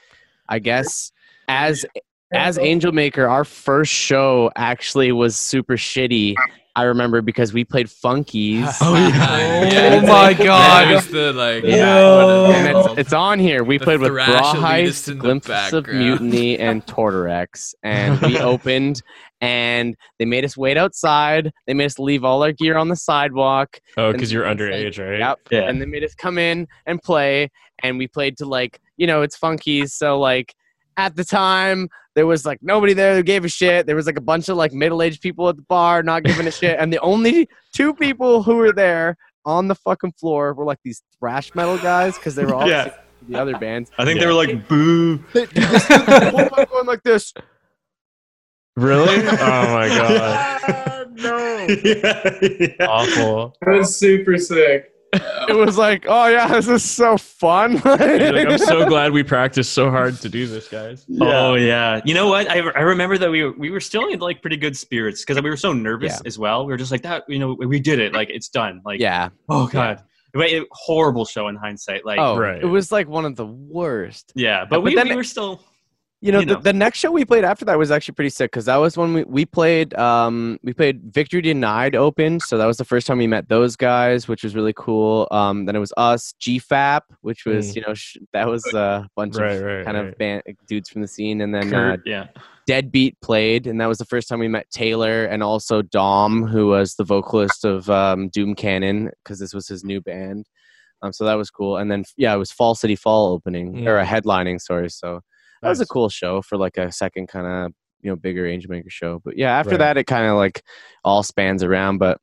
Speaker 3: I guess as as Angelmaker, our first show actually was super shitty. I remember because we played Funkies. [laughs]
Speaker 7: Oh,
Speaker 3: yeah. [laughs]
Speaker 7: oh my god!
Speaker 3: Yeah.
Speaker 7: It's the like
Speaker 3: Yeah, and it's,
Speaker 7: it's
Speaker 3: it's on here. We
Speaker 7: The
Speaker 3: played with
Speaker 7: thrash
Speaker 3: Raw
Speaker 7: elitists
Speaker 3: Heist,
Speaker 7: in the
Speaker 3: Glimpses of. Mutiny, and Tortorex. And we [laughs] opened, and they made us wait outside. They made us leave all our gear on the sidewalk.
Speaker 2: Oh, because you're
Speaker 3: it's like-
Speaker 2: underage, right?
Speaker 3: Yep.
Speaker 4: Yeah.
Speaker 3: And they made us come in and play. And we played to like, you know, it's Funkies. So like at the time, there was like nobody there who gave a shit. There was like a bunch of like middle aged people at the bar not giving a shit. And the only two people who were there on the fucking floor were like these thrash metal guys because they were all
Speaker 4: Yeah.
Speaker 3: the other bands.
Speaker 4: I think
Speaker 2: Yeah.
Speaker 4: they were like, boo.
Speaker 3: They, this the going like this.
Speaker 2: Really? [laughs] oh my god.
Speaker 1: no. [laughs]
Speaker 4: yeah, yeah.
Speaker 2: Awful.
Speaker 6: That was super sick.
Speaker 3: It was like, oh yeah, this is so fun. [laughs]
Speaker 2: Like, I'm so [laughs] glad we practiced so hard to do this, guys.
Speaker 4: Oh yeah. You know what? I, I remember that we were, we were still in like pretty good spirits because we were so nervous
Speaker 3: Yeah.
Speaker 4: as well. We were just like that. You know, we did it. Like it's done. Like
Speaker 3: yeah.
Speaker 4: oh god, Wait, it- horrible show in hindsight. Like
Speaker 3: Oh,
Speaker 2: right.
Speaker 3: it was like one of the worst.
Speaker 4: yeah, but,
Speaker 3: but
Speaker 4: we,
Speaker 3: then
Speaker 4: we
Speaker 3: it-
Speaker 4: were still.
Speaker 3: You know,
Speaker 4: You
Speaker 3: the,
Speaker 4: know.
Speaker 3: the next show we played after that was actually pretty sick because that was when we, we played um we played Victory Denied open, so that was the first time we met those guys, which was really cool. Um, then it was us, GFAP, which was
Speaker 2: Mm.
Speaker 3: you know sh- that was a bunch
Speaker 2: Right,
Speaker 3: of
Speaker 2: right,
Speaker 3: kind
Speaker 2: right.
Speaker 3: of band dudes from the scene, and then uh,
Speaker 4: Kurt, yeah.
Speaker 3: Deadbeat played, and that was the first time we met Taylor and also Dom, who was the vocalist of um, Doom Cannon, because this was his new band. Um, so that was cool. And then yeah, it was Fall City Fall opening or a headlining. Sorry, so that was a cool show for like a second kind of you know bigger Angelmaker show. But yeah, after
Speaker 2: Right.
Speaker 3: that, it kind of like all spans around. But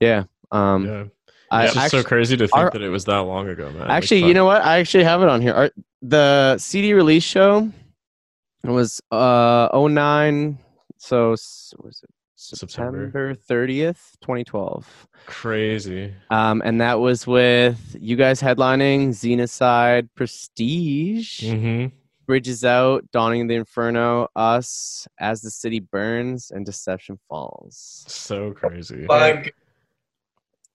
Speaker 3: yeah, um,
Speaker 2: Yeah.
Speaker 3: I
Speaker 2: It's just
Speaker 3: actually,
Speaker 2: so crazy to think
Speaker 3: our-
Speaker 2: that it was that long ago, man.
Speaker 3: Actually, you know what? I actually have it on here. Our, the CD release show was uh 09 so was it
Speaker 2: September.
Speaker 3: September 30th 2012
Speaker 2: crazy.
Speaker 3: um and that was with you guys headlining Xenocide Prestige
Speaker 2: Mm-hmm.
Speaker 3: Bridges Out Dawning of the Inferno Us As the City Burns and Deception Falls
Speaker 2: So crazy.
Speaker 6: Like,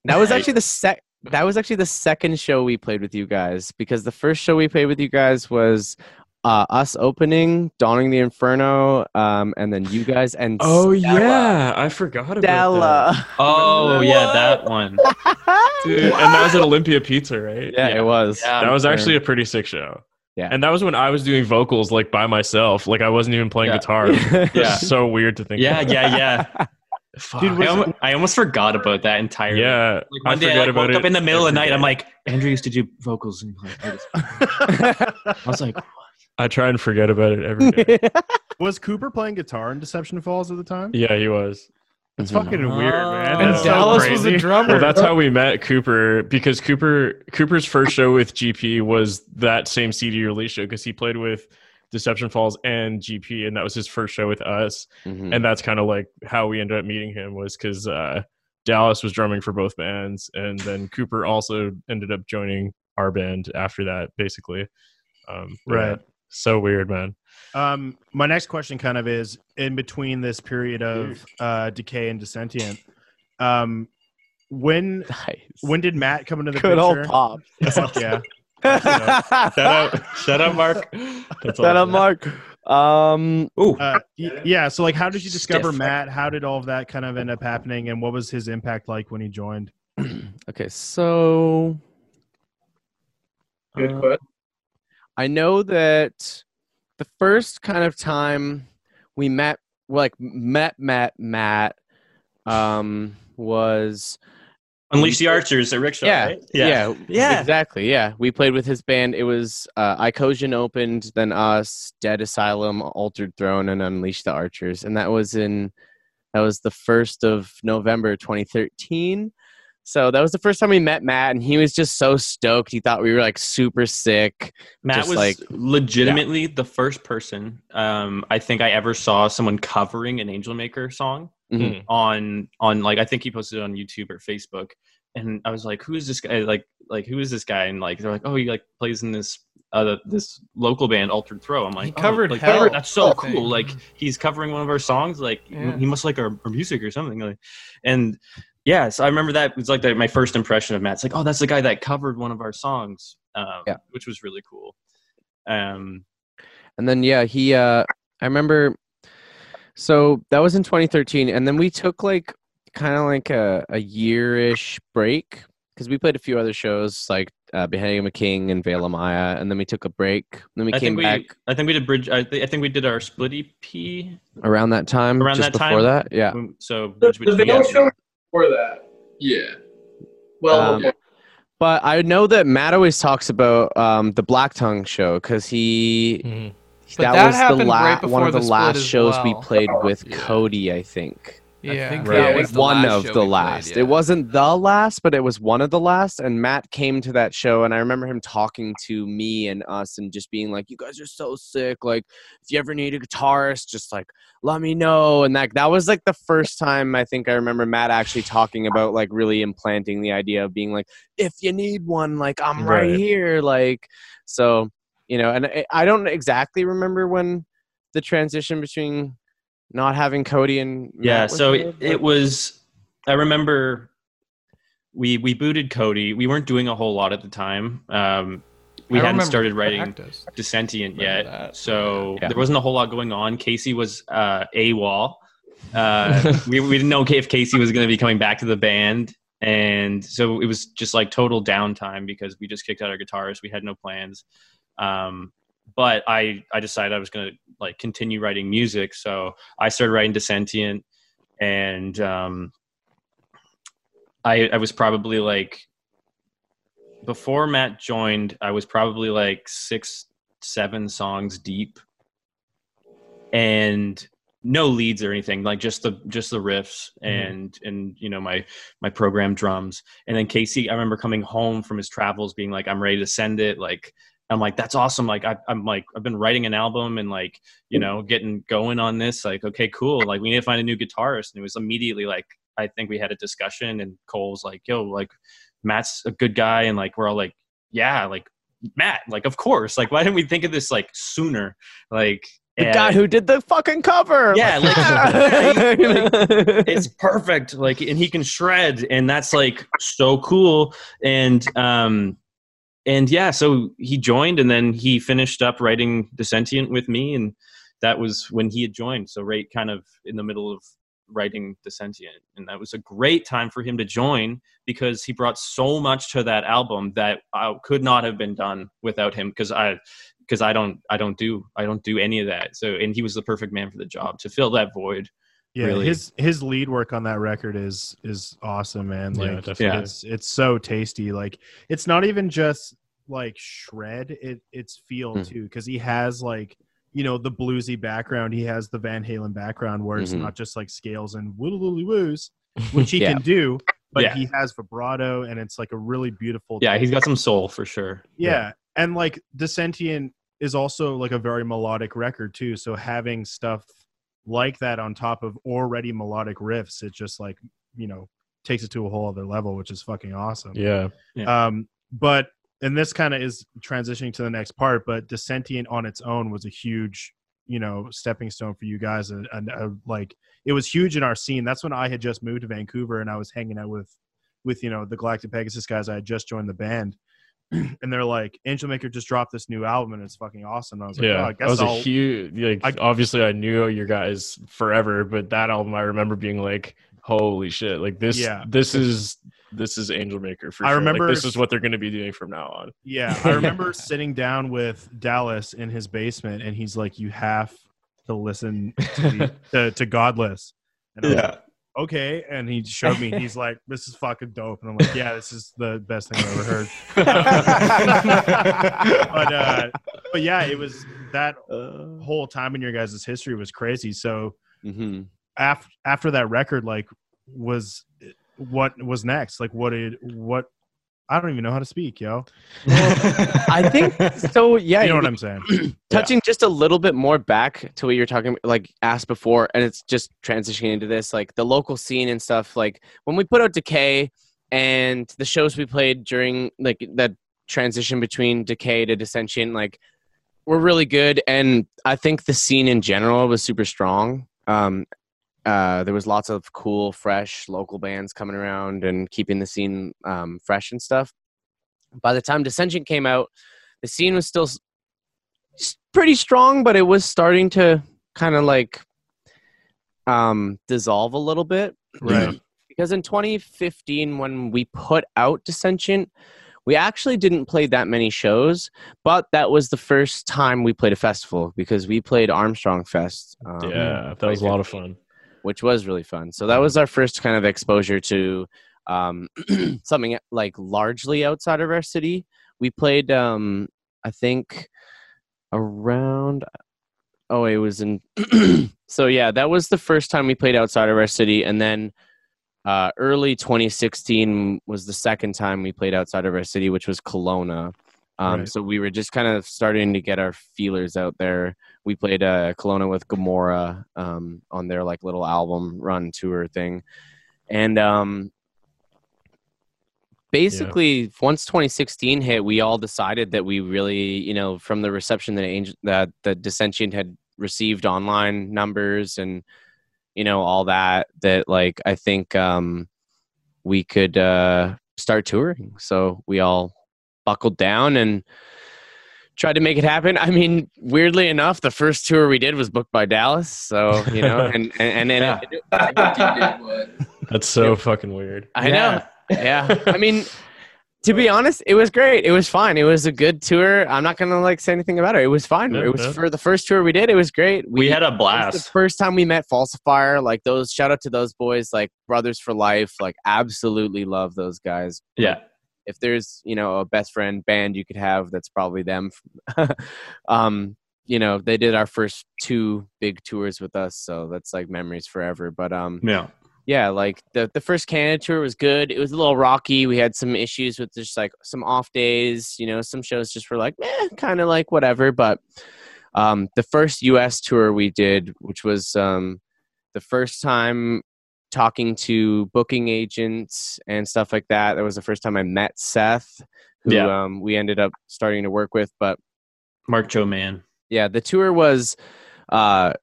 Speaker 3: That was actually the sec. That was actually the second show we played with you guys because the first show we played with you guys was uh, us opening Dawning the Inferno, um, and then you guys and
Speaker 2: Oh
Speaker 3: Stella.
Speaker 2: yeah, I forgot about
Speaker 3: Stella. [laughs]
Speaker 4: Oh yeah, that one.
Speaker 2: that. Dude, and that was at Olympia Pizza, right?
Speaker 3: yeah,
Speaker 4: Yeah.
Speaker 3: it was.
Speaker 4: Yeah.
Speaker 2: That was actually a pretty sick show.
Speaker 3: Yeah.
Speaker 2: And that was when I was doing vocals like by myself. Like I wasn't even playing
Speaker 4: Yeah.
Speaker 2: guitar. [laughs]
Speaker 4: Yeah.
Speaker 2: So weird to think
Speaker 4: Yeah,
Speaker 2: about.
Speaker 4: yeah, yeah. [laughs]
Speaker 2: Fuck.
Speaker 1: Dude,
Speaker 4: I, almost, I almost forgot about that entirely.
Speaker 2: yeah.
Speaker 4: Like
Speaker 2: I
Speaker 4: one day
Speaker 2: forget
Speaker 4: I
Speaker 2: about
Speaker 4: woke up in the middle of the
Speaker 2: every
Speaker 4: night. I'm like, Andrew used to do vocals, and like, I, just- [laughs] I was like,
Speaker 2: I try and forget about it every day.
Speaker 1: Was Cooper playing guitar in Deception Falls at the time?
Speaker 2: yeah, he was.
Speaker 1: It's
Speaker 3: Mhm.
Speaker 1: fucking weird, man.
Speaker 4: And
Speaker 7: And
Speaker 1: That's so
Speaker 7: Dallas was a drummer.
Speaker 2: Well, that's how we met Cooper because Cooper Cooper's first show with GP was that same CD release show because he played with Deception Falls and GP, and that was his first show with us.
Speaker 3: Mhm.
Speaker 2: And that's kind of like how we ended up meeting him was because uh, Dallas was drumming for both bands, and then Cooper also ended up joining our band after that, basically. Um, but yeah,
Speaker 1: Right.
Speaker 2: so weird, man.
Speaker 1: Um, my next question kind of is in between this period of uh, decay and dissentient. Um, when
Speaker 3: nice.
Speaker 1: when did Matt come into the
Speaker 3: Good old
Speaker 1: picture?
Speaker 3: pop.
Speaker 1: Fuck yeah. [laughs]
Speaker 2: Shout out, shout out, Mark. That's
Speaker 3: Shout out. Mark. Um,
Speaker 4: ooh,
Speaker 1: Uh, yeah. So like, how did you discover
Speaker 4: Stiff.
Speaker 1: Matt? How did all of that kind of end up happening, and what was his impact like when he joined? [clears throat]
Speaker 3: okay, so
Speaker 6: good
Speaker 3: uh,
Speaker 6: question.
Speaker 3: I know that the first kind of time we met, like met, met, Matt, um, was
Speaker 4: Unleash the Archers at Rickshaw.
Speaker 3: yeah,
Speaker 4: right?
Speaker 3: yeah,
Speaker 4: Yeah.
Speaker 3: exactly, yeah. We played with his band. It was uh, Icosian opened, then us, Dead Asylum, Altered Throne, and Unleash the Archers, and that was in that was the first of November, 2013. So that was the first time we met Matt, and he was just so stoked. He thought we were like super sick.
Speaker 4: Matt was
Speaker 3: like-
Speaker 4: legitimately the first person um, I think I ever saw someone covering an Angelmaker song
Speaker 3: Mhm.
Speaker 4: on on like I think he posted it on YouTube or Facebook, and I was like, "Who is this guy? Like, like who is this guy?" And like they're like, "Oh, he like plays in this uh this local band, Altered Throne." I'm like,
Speaker 7: He
Speaker 4: "Oh,
Speaker 7: covered
Speaker 4: like,
Speaker 7: Hell,
Speaker 4: That's so
Speaker 7: I
Speaker 4: cool!
Speaker 7: think.
Speaker 4: Like he's covering one of our songs. Like
Speaker 7: Yeah.
Speaker 4: he must like our, our music or something. Like, and yeah, so I remember that was like the, my first impression of Matt. It's like, oh, that's the guy that covered one of our songs, um,
Speaker 3: Yeah.
Speaker 4: which was really cool. Um,
Speaker 3: And then yeah, he uh I remember so that was in 2013 and then we took like kind of like a, a year-ish break because we played a few other shows like uh, Beheading of a King and Veil of Maya, and then we took a break. Then we
Speaker 4: I
Speaker 3: came
Speaker 4: think we,
Speaker 3: back
Speaker 4: I think we did bridge. I, th- I think we did our split EP.
Speaker 3: around that time.
Speaker 4: Around
Speaker 3: just
Speaker 4: that
Speaker 3: before
Speaker 4: time?
Speaker 3: that, yeah.
Speaker 4: So
Speaker 6: The,
Speaker 4: bridge
Speaker 6: the. Veil show was before that.
Speaker 5: Yeah.
Speaker 6: Well,
Speaker 3: Um,
Speaker 6: before-
Speaker 3: But I know that Matt always talks about um, the Black Tongue show because he
Speaker 7: Mhm.
Speaker 8: But
Speaker 3: that,
Speaker 8: that
Speaker 3: was the
Speaker 8: happened
Speaker 3: la-
Speaker 8: right
Speaker 3: one of the,
Speaker 8: the
Speaker 3: last
Speaker 8: as
Speaker 3: shows we
Speaker 8: well.
Speaker 3: played [laughs] with
Speaker 7: Yeah.
Speaker 3: Cody, I think.
Speaker 8: Yeah.
Speaker 7: think
Speaker 1: Right.
Speaker 7: that was the
Speaker 3: one
Speaker 7: last
Speaker 3: of
Speaker 7: show
Speaker 3: the
Speaker 7: we played,
Speaker 3: last.
Speaker 7: yeah.
Speaker 3: It wasn't the last, but it was one of the last. And Matt came to that show, and I remember him talking to me and us, and just being like, "You guys are so sick. Like, if you ever need a guitarist, just like let me know." And that that was like the first time I think I remember Matt actually talking about like really implanting the idea of being like, "If you need one, like I'm right,
Speaker 2: Right.
Speaker 3: here." Like, so you know, and I, I don't exactly remember when the transition between not having Cody and Matt
Speaker 4: yeah so
Speaker 3: made,
Speaker 4: it, it was i remember we we booted cody. We weren't doing a whole lot at the time. Um we
Speaker 8: I
Speaker 4: hadn't started writing dissentient yet
Speaker 8: that.
Speaker 4: so
Speaker 3: Yeah.
Speaker 4: there wasn't a whole lot going on. Casey was uh awol. Uh [laughs] we, we didn't know if casey was going to be coming back to the band and so it was just like total downtime because we just kicked out our guitarist we had no plans. Um but i i decided i was going to like continue writing music so i started writing dissentient and um i i was probably like before matt joined i was probably like six seven songs deep and no leads or anything like just the just the riffs and and you know my my program drums. And then casey i remember coming home from his travels being like i'm ready to send it like i'm like that's awesome like I, i'm like i've been writing an album and like you know getting going on this like okay cool like we need to find a new guitarist. And it was immediately like i think we had a discussion and cole was like yo like matt's a good guy and like we're all like yeah like matt like of course like why didn't we think of this like sooner? Like
Speaker 3: the
Speaker 4: and-
Speaker 3: guy who did the fucking cover.
Speaker 4: Yeah, like- [laughs]
Speaker 3: like, [laughs]
Speaker 4: it's perfect like and he can shred and that's like so cool. And um and yeah so he joined and then he finished up writing dissentient with me and that was when he had joined. So right kind of in the middle of writing dissentient and that was a great time for him to join because he brought so much to that album that uh, could not have been done without him because i because i don't i don't do i don't do any of that. So and he was the perfect man for the job to fill that void
Speaker 1: Yeah,
Speaker 4: really.
Speaker 1: his his lead work on that record is is awesome, man.
Speaker 2: Yeah,
Speaker 1: Like,
Speaker 2: definitely.
Speaker 1: it's it's so tasty. Like, it's not even just like shred; it it's feel
Speaker 3: Hmm.
Speaker 1: too, because he has like you know the bluesy background. He has the Van Halen background, where it's
Speaker 3: Mhm.
Speaker 1: not just like scales and woodly woodly woos, which he [laughs]
Speaker 3: Yeah.
Speaker 1: can do, but
Speaker 4: Yeah.
Speaker 1: he has vibrato, and it's like a really beautiful.
Speaker 4: yeah
Speaker 1: taste.
Speaker 4: he's got some soul for sure
Speaker 1: Yeah. And like Dissentient is also like a very melodic record too. So having stuff like that on top of already melodic riffs, it just like, you know, takes it to a whole other level, which is fucking awesome.
Speaker 2: Yeah.
Speaker 1: Um, but and this kind of is transitioning to the next part, but Dissentient on its own was a huge, you know, stepping stone for you guys. And, and uh, like it was huge in our scene. That's when I had just moved to Vancouver and I was hanging out with, with, you know, the Galactic Pegasus guys. I had just joined the band. And they're like, Angelmaker just dropped this new album and it's fucking awesome. And I was like, oh,
Speaker 2: yeah,
Speaker 1: I
Speaker 2: that was a
Speaker 1: I'll,
Speaker 2: huge. Like,
Speaker 1: I-
Speaker 2: obviously, I knew your guys forever, but that album, I remember being like, "Holy shit!" Like this,
Speaker 1: Yeah.
Speaker 2: this is this is Angelmaker for
Speaker 1: I
Speaker 2: sure.
Speaker 1: remember-
Speaker 2: like, this is what they're going to be doing from now on.
Speaker 1: Yeah, [laughs] I remember sitting down with Dallas in his basement, and he's like, "You have to listen to, the, [laughs] to, to Godless." And I was like, okay, and he showed me. He's like, "This is fucking dope," and I'm like, "Yeah, this is the best thing I've ever heard." [laughs] but uh, but yeah, it was that whole time in your guys' history was crazy. So
Speaker 3: hmm
Speaker 1: after after that record, like, was what was next? Like, what did what? I don't even know how to speak, yo.
Speaker 3: I think so. [laughs] Yeah,
Speaker 1: you know what I'm saying? [clears throat]
Speaker 3: touching just a little bit more back to what you're talking like asked before and it's just transitioning into this like the local scene and stuff like when we put out decay and the shows we played during like that transition between decay to dissension like were really good and i think the scene in general was super strong um uh, there was lots of cool, fresh local bands coming around and keeping the scene um, fresh and stuff. By the time Dissension came out, the scene was still pretty strong, but it was starting to kind of like um, dissolve a little bit.
Speaker 1: Right. [clears throat]
Speaker 3: because in 2015 when we put out Dissentient, we actually didn't play that many shows, but that was the first time we played a festival because we played Armstrong Fest. um,
Speaker 2: yeah, that was a lot of fun.
Speaker 3: Which was really fun. So that was our first kind of exposure to um, [clears throat] something like largely outside of our city. We played, um, I think, around. Oh, it was in. [clears throat] so yeah, that was the first time we played outside of our city, and then uh, early 2016 was the second time we played outside of our city, which was Kelowna. Um,
Speaker 1: Right.
Speaker 3: So we were just kind of starting to get our feelers out there. We played uh, Kelowna with Gamora um, on their like little album run tour thing, and um, basically once 2016 hit, we all decided that we really, you know, from the reception that Angel, that the Dissentient had received online numbers and you know all that, that like I think um, we could uh, start touring. So we all buckled down and tried to make it happen. I mean, weirdly enough, the first tour we did was booked by Dallas. So you know, and and, and then
Speaker 4: Yeah.
Speaker 3: it-
Speaker 5: Did what?
Speaker 2: That's so fucking weird.
Speaker 3: I know. Yeah. I mean, [laughs] to be honest, it was great. It was fine. It was a good tour. I'm not gonna like say anything about it. It was fine.
Speaker 2: Yeah,
Speaker 3: it was
Speaker 2: yeah.
Speaker 3: for the first tour we did. It was great.
Speaker 4: We had a
Speaker 3: it was
Speaker 4: blast.
Speaker 3: the first time we met Falsifier. Like those. Shout out to those boys. Like brothers for life. Like absolutely love those guys.
Speaker 4: Yeah.
Speaker 3: If there's you know a best friend band you could have, that's probably them. [laughs] um, you know, they did our first two big tours with us, so that's like memories forever. But um,
Speaker 4: Yeah.
Speaker 3: yeah, like the the first Canada tour was good. It was a little rocky. We had some issues with just like some off days. You know, some shows just were like, eh, kind of like whatever. But um, the first U.S. tour we did, which was um, the first time talking to booking agents and stuff like that. That was the first time I met Seth, who
Speaker 4: Yeah.
Speaker 3: um, we ended up starting to work with. But
Speaker 4: Mark Joe Man.
Speaker 3: yeah, the tour was uh,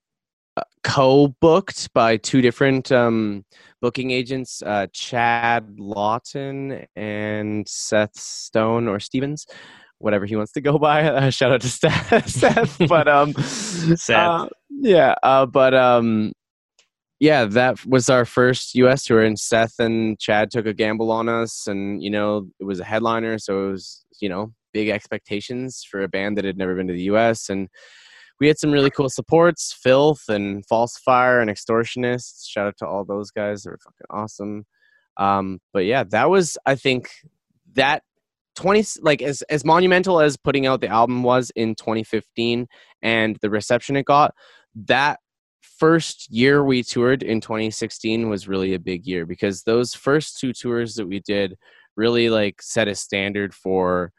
Speaker 3: co-booked by two different um, booking agents, uh, Chad Lawton and Seth Stone or Stevens, whatever he wants to go by. Uh, [laughs] shout out to Seth, [laughs] Seth. but um,
Speaker 4: Seth.
Speaker 3: uh, yeah, uh, but um, yeah, that was our first U.S. tour, and Seth and Chad took a gamble on us, and you know it was a headliner, so it was you know big expectations for a band that had never been to the U.S. and we had some really cool supports, Filth and Falsifier and Extortionists. Shout out to all those guys; they were fucking awesome. Um, but yeah, that was I think that. 20 like as as monumental as putting out the album was in 2015 and the reception it got that first year we toured in 2016 was really a big year because those first two tours that we did really like set a standard for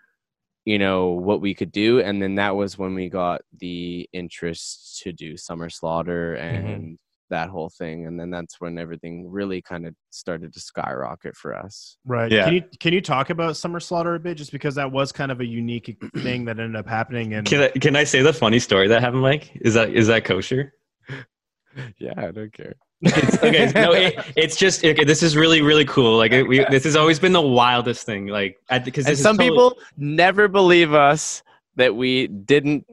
Speaker 3: you know what we could do and then that was when we got the interest to do summer slaughter mm-hmm. and that whole thing and then that's when everything really kind of started to skyrocket for us
Speaker 1: Right.
Speaker 4: Yeah.
Speaker 1: Can you can you talk about Summer Slaughter a bit, just because that was kind of a unique [clears throat] thing that ended up happening? And
Speaker 4: Can I can I say the funny story that happened, Mike? Is that is that kosher? [laughs]
Speaker 3: yeah i don't care
Speaker 4: It's, okay, no, it, it's just okay. This is really really cool. Like it, we, this has always been the wildest thing. Like because
Speaker 3: some people never believe us that we didn't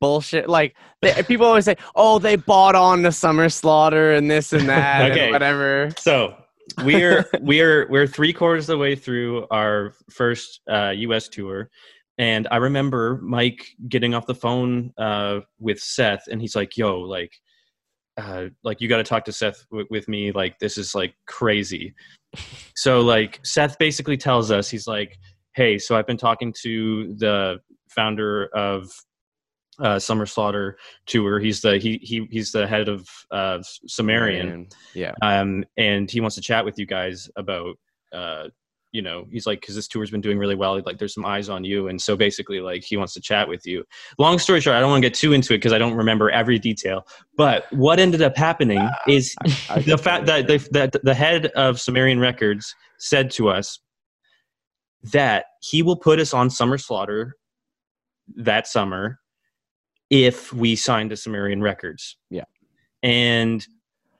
Speaker 3: bullshit like they, people always say oh they bought on to summer slaughter and this and that
Speaker 4: Okay.
Speaker 3: and whatever
Speaker 4: So we're we're we're three quarters of the way through our first uh, U.S. tour, and I remember Mike getting off the phone uh, with Seth, and he's like, "Yo, like, uh, like you got to talk to Seth w- with me. Like, this is like crazy." so like Seth basically tells us he's like, "Hey, so I've been talking to the founder of." Uh, Summer Slaughter tour. He's the he he he's the head of uh, Sumerian
Speaker 3: yeah
Speaker 4: um, and he wants to chat with you guys about uh, you know he's like because this tour's been doing really well like there's some eyes on you and so basically like he wants to chat with you. Long story short i don't want to get too into it because i don't remember every detail but what ended up happening is
Speaker 3: I [laughs]
Speaker 4: the fact that the, that the head of sumerian records said to us that he will put us on summer slaughter that summer if we signed to sumerian records.
Speaker 3: Yeah.
Speaker 4: and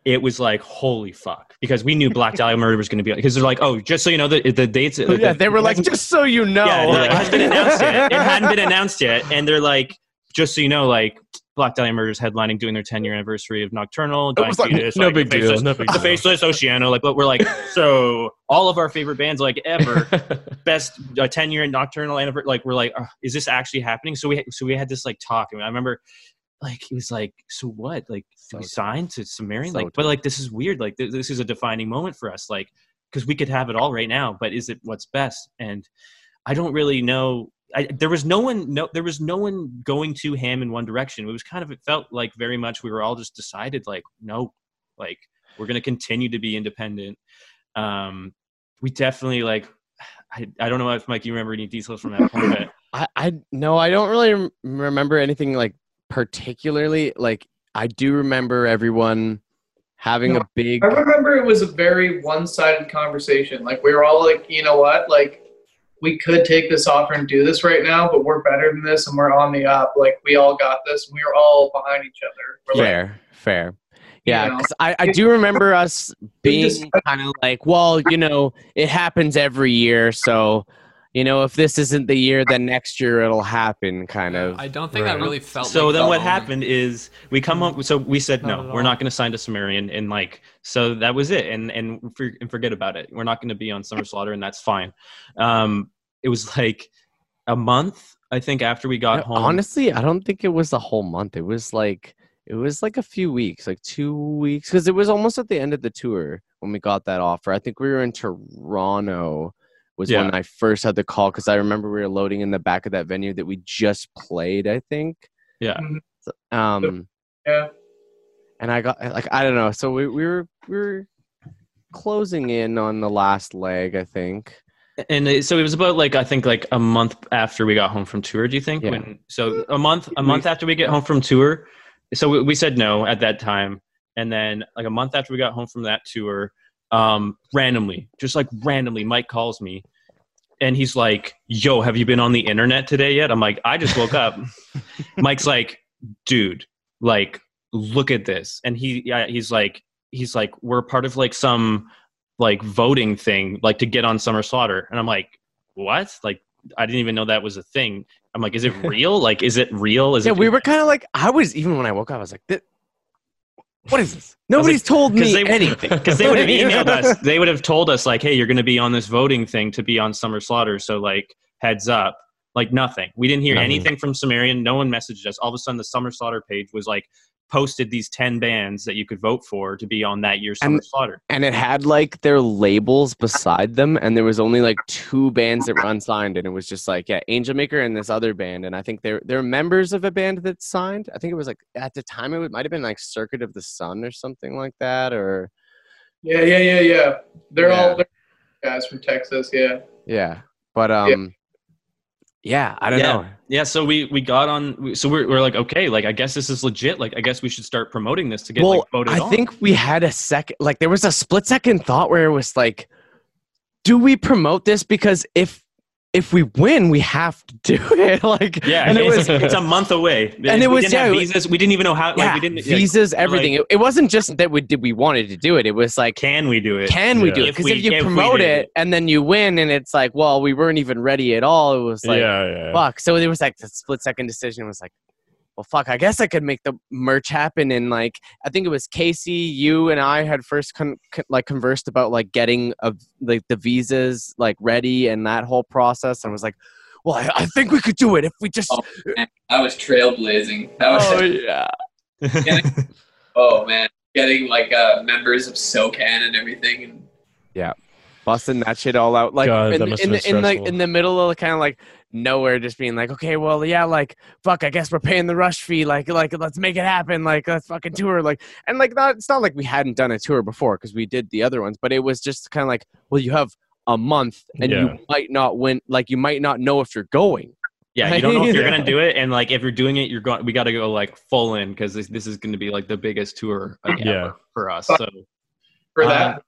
Speaker 4: it was like holy fuck because we knew black dahlia murder was going to be because they're like oh just so you know the, the dates
Speaker 3: Oh, yeah they were like just so you know
Speaker 4: yeah, like, it hasn't been announced yet. It hadn't been announced yet, and they're like, just so you know, like Black Dahlia Murders headlining, doing their 10 year anniversary of Nocturnal.
Speaker 2: It was like,
Speaker 4: Fetus,
Speaker 2: no
Speaker 4: like,
Speaker 2: big
Speaker 4: the
Speaker 2: deal.
Speaker 4: Faceless-
Speaker 2: No big
Speaker 4: The
Speaker 2: deal.
Speaker 4: Faceless Oceano, like, but we're like, so all of our favorite bands, like ever, [laughs] best uh, 10 year Nocturnal anniversary, like, we're like, "Uh, is this actually happening? So we, so we had this like talk, and I remember, like, it was like, so what? Like, do we
Speaker 3: So
Speaker 4: sign to Sumerian?
Speaker 3: so
Speaker 4: like, but like, this is weird. Like, th- this is a defining moment for us. Like, because we could have it all right now, but is it what's best? And I don't really know. I, there was no one, no, there was no one going to ham in one direction. It was kind of, it felt like very much we were all just decided, like, no, like we're going to continue to be independent. Um, we definitely like. I, I don't know if Mike, you remember any details from that point, but [coughs]
Speaker 3: I, I no, I don't really rem- remember anything like particularly. Like I do remember everyone having
Speaker 6: No,
Speaker 3: a big.
Speaker 6: I remember it was a very one-sided conversation. Like we were all like, you know what, like we could take this offer and do this right now, but we're better than this, and we're on the up. Like we all got this. And we were all behind each other. We're like,
Speaker 3: Fair, fair. Yeah,
Speaker 6: You know,
Speaker 3: I, I do remember us being kind of like, well, you know, it happens every year, so you know, if this isn't the year, then next year it'll happen, kind of.
Speaker 7: I don't think
Speaker 2: Right.
Speaker 7: that really felt.
Speaker 4: so
Speaker 7: like
Speaker 4: then
Speaker 7: the
Speaker 4: what
Speaker 7: moment.
Speaker 4: happened is we come up so we said
Speaker 7: Not
Speaker 4: no we're not going to sign to sumerian and like so that was it and and, for, and forget about it we're not going to be on summer slaughter and that's fine um it was like a month i think after we got
Speaker 3: No,
Speaker 4: home
Speaker 3: Honestly, I don't think it was a whole month. It was like it was like a few weeks, like two weeks, because it was almost at the end of the tour when we got that offer. I think we were in Toronto. Was
Speaker 4: Yeah.
Speaker 3: when I first had the call because I remember we were loading in the back of that venue that we just played. I think.
Speaker 4: yeah
Speaker 3: Um,
Speaker 6: yeah.
Speaker 3: and I got like I don't know. So we we were we were closing in on the last leg. I think.
Speaker 4: and so it was about like i think like a month after we got home from tour do you think
Speaker 3: Yeah.
Speaker 4: when so a month a month after we get home from tour so we, we said no at that time and then like a month after we got home from that tour um randomly just like randomly mike calls me and he's like yo have you been on the internet today yet? I'm like i just woke up. [laughs] Mike's like dude like look at this. And he yeah he's like he's like we're part of like some like voting thing like to get on summer slaughter. And i'm like what? Like i didn't even know that was a thing. I'm like is it [laughs] real? Like is it real? Is
Speaker 3: yeah,
Speaker 4: it
Speaker 3: we were kind of like I was even when I woke up, I was like, "Th- "What is this? Nobody's told me
Speaker 4: they,
Speaker 3: anything."
Speaker 4: because they [laughs] would have emailed us they would have told us like hey you're going to be on this voting thing to be on summer slaughter so like heads up like nothing we didn't hear
Speaker 2: Nothing.
Speaker 4: anything from sumerian no one messaged us all of a sudden the summer slaughter page was like posted these 10 bands that you could vote for to be on that year's summer
Speaker 3: And-
Speaker 4: slaughter
Speaker 3: and it had like their labels beside them and there was only like two bands that were unsigned and it was just like yeah Angelmaker and this other band and i think they're they're members of a band that signed i think it was like at the time it might have been like circuit of the sun or something like that or
Speaker 6: Yeah, yeah, yeah, yeah. They're
Speaker 3: Yeah.
Speaker 6: all they're guys from Texas. Yeah.
Speaker 3: yeah but um yeah, i don't
Speaker 4: Yeah.
Speaker 3: know
Speaker 4: yeah so we we got on so we're, we're like okay like i guess this is legit like i guess we should start promoting this to get
Speaker 3: well
Speaker 4: like voted
Speaker 3: i
Speaker 4: on.
Speaker 3: think we had a second like there was a split second thought where it was like do we promote this because if if we win we have to do [laughs] it like
Speaker 4: yeah
Speaker 3: and it was
Speaker 4: it's a month away [laughs]
Speaker 3: And it
Speaker 4: we
Speaker 3: was-
Speaker 4: didn't
Speaker 3: yeah,
Speaker 4: visas we didn't even know how like
Speaker 3: yeah,
Speaker 4: we didn't
Speaker 3: visas,
Speaker 4: like,
Speaker 3: everything. it, it wasn't just that we did we wanted to do it. It was like,
Speaker 4: can we do it
Speaker 3: can we
Speaker 2: Yeah.
Speaker 3: do it? Because
Speaker 4: we-
Speaker 3: if, you
Speaker 4: if
Speaker 3: promote it
Speaker 4: it.
Speaker 3: and then you win, and it's like, well, we weren't even ready at all. It was like,
Speaker 2: yeah, yeah.
Speaker 3: fuck. So there was like the split second decision. It was like, well, fuck. I guess I could make the merch happen. And like, I think it was Casey, you, and I had first con- con- like conversed about like getting of like the visas like ready and that whole process. And I was like, well, I, I think we could do it if we just.
Speaker 5: Oh, man, I was trailblazing. That was
Speaker 3: Oh [laughs] yeah.
Speaker 5: oh man, getting like uh, members of SOCAN and everything, and yeah
Speaker 3: busting that shit all out like
Speaker 2: God,
Speaker 3: in,
Speaker 2: that
Speaker 3: the-
Speaker 2: must
Speaker 3: in, the, in like in the middle of kind of like nowhere just being like okay well yeah like fuck i guess we're paying the rush fee like like let's make it happen like let's fucking tour like and like not it's not like we hadn't done a tour before because we did the other ones but it was just kind of like well you have a month and
Speaker 2: Yeah.
Speaker 3: you might not win like you might not know if you're going
Speaker 4: yeah you don't know if you're gonna [laughs] do it and like if you're doing it you're going we got to go like full in because this, this is going to be like the biggest tour like,
Speaker 2: Yeah.
Speaker 4: ever for us so
Speaker 6: For that, uh,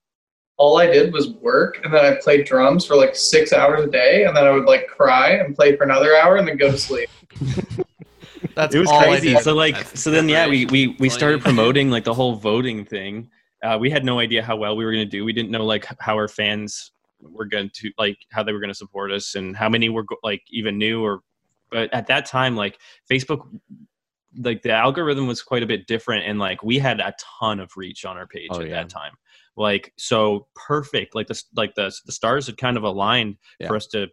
Speaker 6: all I did was work, and then I played drums for like six hours a day, and then I would like cry and play for another hour, and then go to sleep. [laughs]
Speaker 7: That's
Speaker 4: it was
Speaker 7: all I
Speaker 4: crazy
Speaker 7: did.
Speaker 4: so like
Speaker 7: That's
Speaker 4: so then yeah we we, we
Speaker 7: That's all I
Speaker 4: started [laughs] promoting like the whole voting thing uh, we had no idea how well we were going to do we didn't know like how our fans were going to like how they were going to support us and how many were go- like even new or but at that time like facebook like the algorithm was quite a bit different, and like we had a ton of reach on our page
Speaker 3: Oh,
Speaker 4: at
Speaker 3: yeah.
Speaker 4: that time. Like so perfect. Like the like the the stars had kind of aligned
Speaker 3: Yeah.
Speaker 4: for us to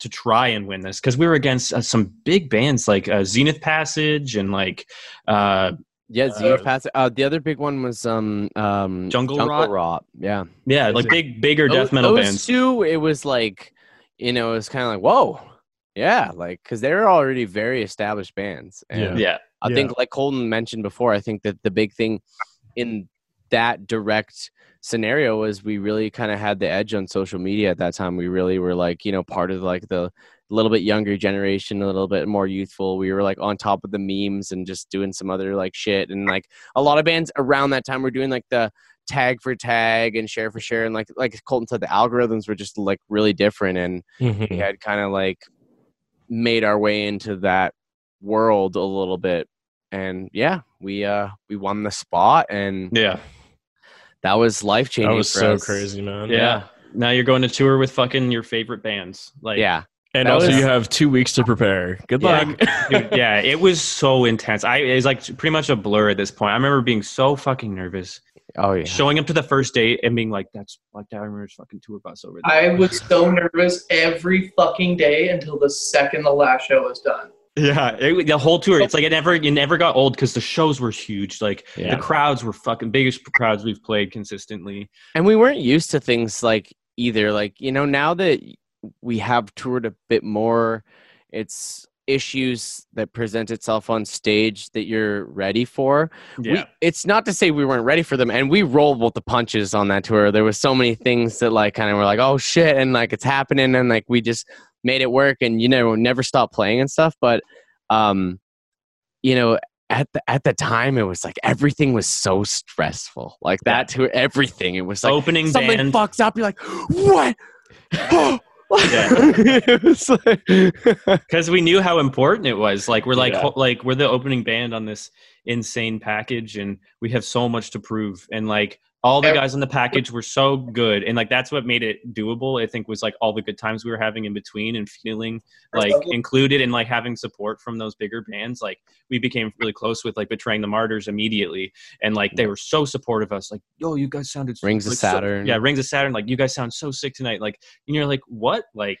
Speaker 4: to try and win this because we were against uh, some big bands like uh, Zenith Passage and like uh,
Speaker 3: Yeah, Zenith
Speaker 4: Uh,
Speaker 3: Pass. Uh, the other big one was um um
Speaker 4: Jungle
Speaker 3: Jungle
Speaker 4: Rot?
Speaker 3: Rot. Yeah,
Speaker 4: yeah, like big bigger
Speaker 3: those,
Speaker 4: death metal
Speaker 3: those
Speaker 4: bands.
Speaker 3: two, it was like, you know, it was kind of like whoa, yeah, like because they were already very established bands. And
Speaker 4: Yeah,
Speaker 3: I
Speaker 1: Yeah.
Speaker 3: think, like Colton mentioned before, I think that the big thing in that direct scenario was we really kind of had the edge on social media at that time. We really were like, you know, part of like the little bit younger generation, a little bit more youthful. We were like on top of the memes and just doing some other like shit. And like a lot of bands around that time were doing like the tag for tag and share for share. And like like Colton said, the algorithms were just like really different. And
Speaker 2: Mhm.
Speaker 3: we had kind of like made our way into that world a little bit and yeah we uh we won the spot and
Speaker 4: yeah,
Speaker 3: that was life changing
Speaker 2: That was so crazy, man.
Speaker 4: yeah. Now you're going to tour with fucking your favorite bands. Like,
Speaker 3: yeah
Speaker 2: And
Speaker 3: That
Speaker 2: also,
Speaker 3: was-
Speaker 2: you have two weeks to prepare. Good
Speaker 3: Yeah.
Speaker 2: luck. [laughs]
Speaker 4: Dude, yeah, it was so intense. I it was like pretty much a blur at this point. I remember being so fucking nervous,
Speaker 3: oh yeah
Speaker 4: showing up to the first date and being like, "That's like that remember's fucking tour bus over there."
Speaker 6: I was so nervous every fucking day until the second the last show was done.
Speaker 4: Yeah, it, the whole tour. It's like it never it never got old because the shows were huge. Like
Speaker 3: Yeah.
Speaker 4: the crowds were fucking biggest crowds we've played consistently.
Speaker 3: and we weren't used to things like either like you know now that we have toured a bit more it's issues that present itself on stage that you're ready for we, it's not to say we weren't ready for them and we rolled with the punches on that tour there was so many things that like kind of were like oh shit and like it's happening and like we just made it work and you know never stop playing and stuff but um you know at the at the time it was like everything was so stressful like that to everything it was like
Speaker 4: opening
Speaker 3: something
Speaker 4: band.
Speaker 3: fucks up you're like what [laughs] [gasps] [laughs] was like- [laughs]
Speaker 4: because we knew how important it was. Like we're like
Speaker 3: Yeah.
Speaker 4: ho- like we're the opening band on this insane package, and we have so much to prove. And like all the guys in the package were so good, and like that's what made it doable. I think was like all the good times we were having in between, and feeling like included, and like having support from those bigger bands. Like we became really close with like betraying the martyrs immediately, and like they were so supportive of us. Like yo, you guys sounded
Speaker 3: Rings of
Speaker 4: like, so-
Speaker 3: Saturn.
Speaker 4: yeah, rings of Saturn. Like you guys sound so sick tonight. Like and you're like what like.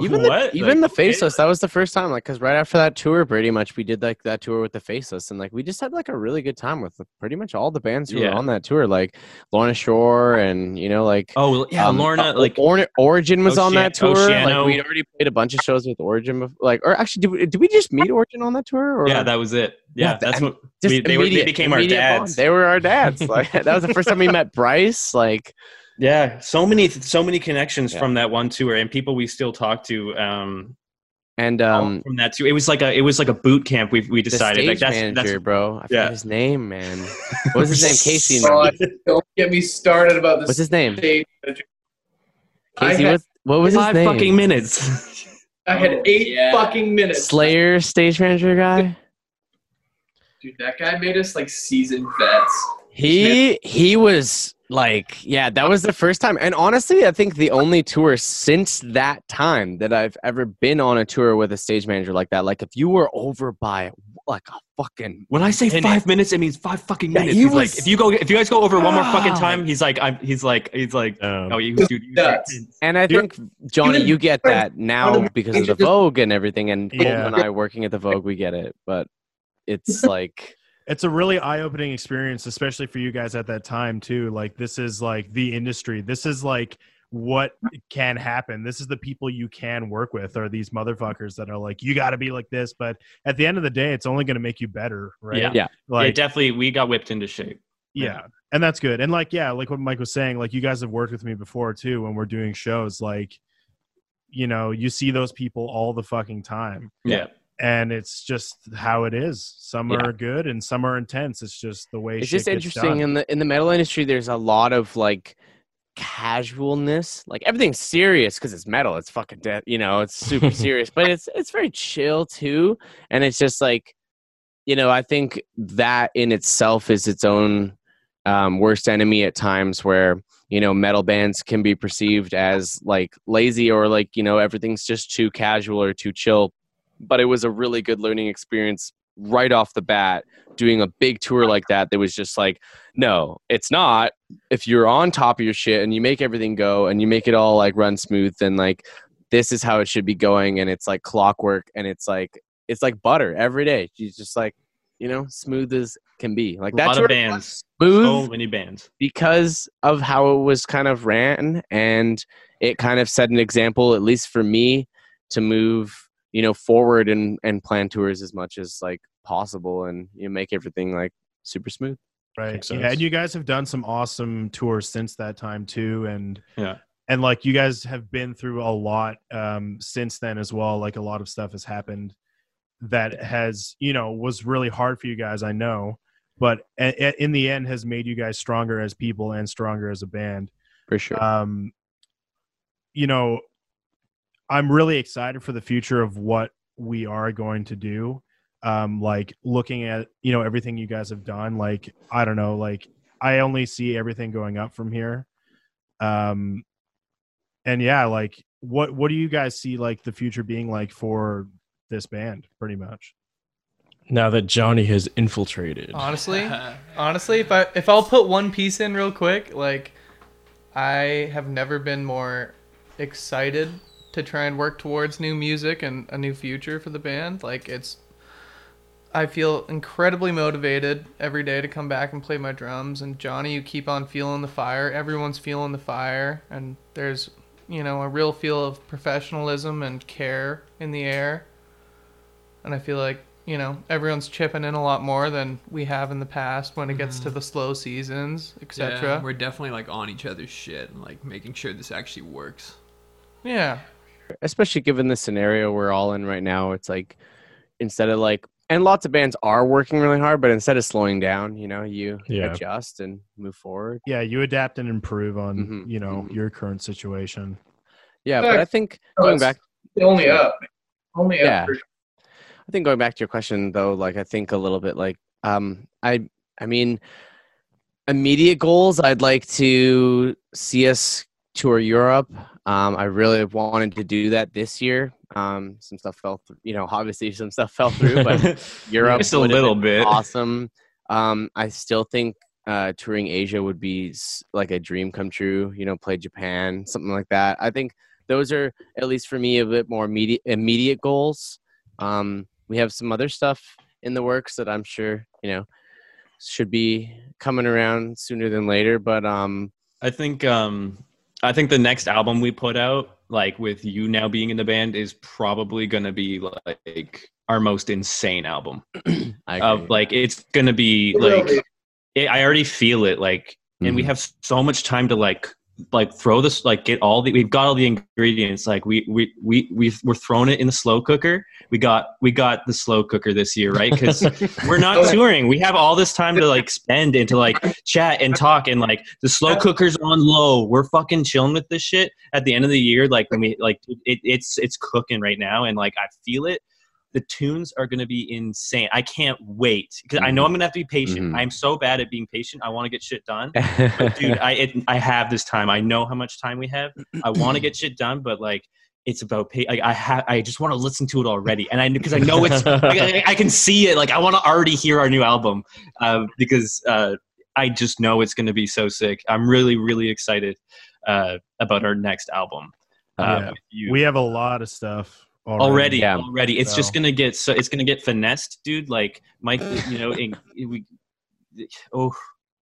Speaker 3: Even the, even
Speaker 4: Like,
Speaker 3: the faceless that was the first time like because right after that tour pretty much we did like that tour with the faceless and like we just had like a really good time with like, pretty much all the bands who
Speaker 4: Yeah.
Speaker 3: were on that tour like lorna shore and you know like
Speaker 4: Oh yeah,
Speaker 3: um,
Speaker 4: Lorna. Like
Speaker 3: Or- Origin was on that tour. Like we'd already played a bunch of shows with Origin, bef- like or actually, did we, did we just meet Origin on that tour? Or
Speaker 4: yeah, that was it.
Speaker 3: Yeah,
Speaker 4: Yeah, that's what we, they, were, they became our
Speaker 3: immediate bond.
Speaker 4: dads.
Speaker 3: They were our dads. Like [laughs] that was the first time we met Bryce. Like
Speaker 4: Yeah, so many so many connections
Speaker 3: Yeah.
Speaker 4: from that one tour, and people we still talk to um,
Speaker 3: and um,
Speaker 4: from that tour. It was like a it was like a boot camp. We we
Speaker 3: the
Speaker 4: decided
Speaker 3: stage
Speaker 4: like that's
Speaker 3: manager,
Speaker 4: that's
Speaker 3: bro. I forgot
Speaker 4: yeah.
Speaker 3: his name, man. [laughs] What was his name? Casey.
Speaker 6: God, don't get me started about this.
Speaker 3: What's his name?
Speaker 6: stage
Speaker 3: Casey.
Speaker 6: had-
Speaker 3: What, what was his
Speaker 4: five
Speaker 3: name?
Speaker 4: fucking minutes. [laughs]
Speaker 6: I had eight
Speaker 5: yeah.
Speaker 6: fucking minutes.
Speaker 3: Slayer stage manager guy.
Speaker 6: Dude, that guy made us like seasoned vets.
Speaker 3: He he was like, yeah, that was the first time. And honestly, I think the only tour since that time that I've ever been on a tour with a stage manager like that. Like if you were over by like a fucking
Speaker 4: when I say
Speaker 3: Minute.
Speaker 4: five minutes, it means five fucking
Speaker 3: Yeah,
Speaker 4: minutes.
Speaker 3: he
Speaker 4: he's like, if you go, if you guys go over one more fucking
Speaker 3: Ah.
Speaker 4: time, he's like, I'm, he's like, he's like,
Speaker 2: Um,
Speaker 4: oh, you, dude, you
Speaker 6: Nuts.
Speaker 3: and I think Johnny, you get that now because of the Vogue and everything. And Colton
Speaker 1: Yeah.
Speaker 3: and I working at the Vogue, we get it. But it's like
Speaker 1: it's a really eye-opening experience especially for you guys at that time too. Like this is like the industry. This is like what can happen. This is the people you can work with are these motherfuckers that are like you got to be like this. But at the end of the day it's only going to make you better right?
Speaker 4: Yeah.
Speaker 3: Yeah.
Speaker 1: like
Speaker 4: yeah, definitely, we got whipped into shape.
Speaker 1: yeah and that's good. And like yeah like what mike was saying like you guys have worked with me before too when we're doing shows. Like you know you see those people all the fucking time.
Speaker 4: Yeah,
Speaker 1: and it's just how it is. Some
Speaker 3: Yeah.
Speaker 1: are good and some are intense. It's just the way
Speaker 3: it's just interesting in the in the metal industry there's a lot of like casualness. Like everything's serious because it's metal. It's fucking dead you know it's super [laughs] serious but it's it's very chill too. And it's just like you know i think that in itself is its own um, worst enemy at times where you know metal bands can be perceived as like lazy or like you know everything's just too casual or too chill but it was a really good learning experience right off the bat doing a big tour like that that was just like no it's not if you're on top of your shit and you make everything go and you make it all like run smooth then like this is how it should be going and it's like clockwork and it's like it's like butter every day she's just like you know smooth as can be like
Speaker 4: that's
Speaker 3: A
Speaker 4: lot of bands.
Speaker 3: smooth
Speaker 4: So many bands.
Speaker 3: because of how it was kind of ran and it kind of set an example at least for me to move you know forward and and plan tours as much as like possible and you know, make everything like super smooth
Speaker 1: Right. Yeah, and you guys have done some awesome tours since that time too, and
Speaker 4: Yeah.
Speaker 1: and like you guys have been through a lot um, since then as well. Like a lot of stuff has happened that has you know was really hard for you guys. I know, but a- a- in the end has made you guys stronger as people and stronger as a band.
Speaker 3: for sure
Speaker 1: Um, you know, I'm really excited for the future of what we are going to do. Um, like looking at you know everything you guys have done. Like I don't know, like I only see everything going up from here. Um, and yeah, like what what do you guys see like the future being like for this band? Pretty much.
Speaker 2: Now that Johnny has infiltrated.
Speaker 7: Honestly, [laughs] honestly, if I if I'll put one piece in real quick, like I have never been more excited to try and work towards new music and a new future for the band. Like it's I feel incredibly motivated every day to come back and play my drums and Johnny you keep on feeling the fire. Everyone's feeling the fire and there's you know a real feel of professionalism and care in the air. And I feel like you know everyone's chipping in a lot more than we have in the past when it gets to mm-hmm. the slow seasons, etc.
Speaker 8: Yeah, we're definitely like on each other's shit and like making sure this actually works.
Speaker 7: Yeah.
Speaker 3: Especially given the scenario we're all in right now it's like instead of like and lots of bands are working really hard but instead of slowing down you know you
Speaker 2: Yeah.
Speaker 3: adjust and move forward
Speaker 1: Yeah, you adapt and improve on
Speaker 3: Mhm,
Speaker 1: you know
Speaker 3: mhm.
Speaker 1: your current situation.
Speaker 3: yeah but i think going back
Speaker 6: Only up. Only up.
Speaker 3: Yeah.
Speaker 6: for
Speaker 3: I think going back to your question though, like I think a little bit like um I I mean immediate goals I'd like to see us tour Europe. Um I really wanted to do that this year. Um some stuff fell through, you know, obviously some stuff fell through, but [laughs] Europe
Speaker 4: Just a little bit.
Speaker 3: awesome. Um I still think uh touring Asia would be like a dream come true, you know, play Japan, something like that. I think those are at least for me a bit more immediate immediate goals. Um, we have some other stuff in the works that I'm sure you know should be coming around sooner than later. But um,
Speaker 4: I think um I think the next album we put out, like with you now being in the band, is probably gonna be like our most insane album. [clears throat]
Speaker 3: I
Speaker 4: Of like it's gonna be like it, I already feel it like and we
Speaker 3: Mhm.
Speaker 4: have so much time to like like throw this like get all the we've got all the ingredients. Like we we we we've, we're throwing it in the slow cooker. We got we got the slow cooker this year right? Because [laughs] we're not touring. We have all this time to like spend and to like chat and talk and like the slow cooker's on low. We're fucking chilling with this shit. At the end of the year like when we like it, it's it's cooking right now and like i feel it the tunes are going to be insane. I can't wait because i know i'm going to have to be patient.
Speaker 3: Mhm.
Speaker 4: i'm so bad at being patient. I want to get shit done. But [laughs] dude i it, i have this time. I know how much time we have. I want to get shit done but like it's about pay like i have i just want to listen to it already. And i because i know it's I, I, I can see it. Like i want to already hear our new album uh, because uh, i just know it's going to be so sick. I'm really really excited uh, about our next album uh,
Speaker 1: Yeah.
Speaker 4: you.
Speaker 1: We have a lot of stuff
Speaker 4: already
Speaker 3: Yeah.
Speaker 4: already it's just gonna get so it's gonna get finessed dude like mike you know in, [laughs] we oh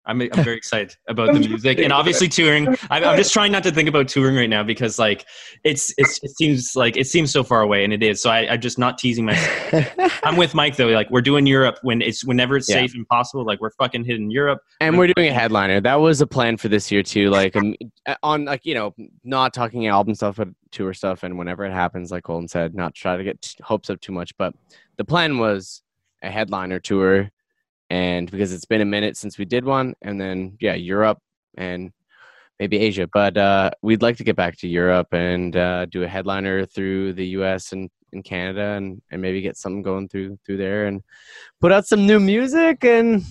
Speaker 4: I'm, I'm very excited about the music and obviously touring I'm, I'm just trying not to think about touring right now because like it's, it's it seems like it seems so far away and it is so I, i'm just not teasing myself [laughs] i'm with mike though like we're doing europe when it's whenever it's
Speaker 3: Yeah.
Speaker 4: safe and possible like we're fucking hitting europe
Speaker 3: and we're doing a headliner. That was a plan for this year too. Like um, [laughs] on like you know, not talking album stuff, but tour stuff. And whenever it happens, like Colton said, not try to get t- hopes up too much. But the plan was a headliner tour, and because it's been a minute since we did one, and then yeah, Europe and maybe Asia. But uh, we'd like to get back to Europe and uh, do a headliner through the U.S. and in Canada, and and maybe get something going through through there, and put out some new music and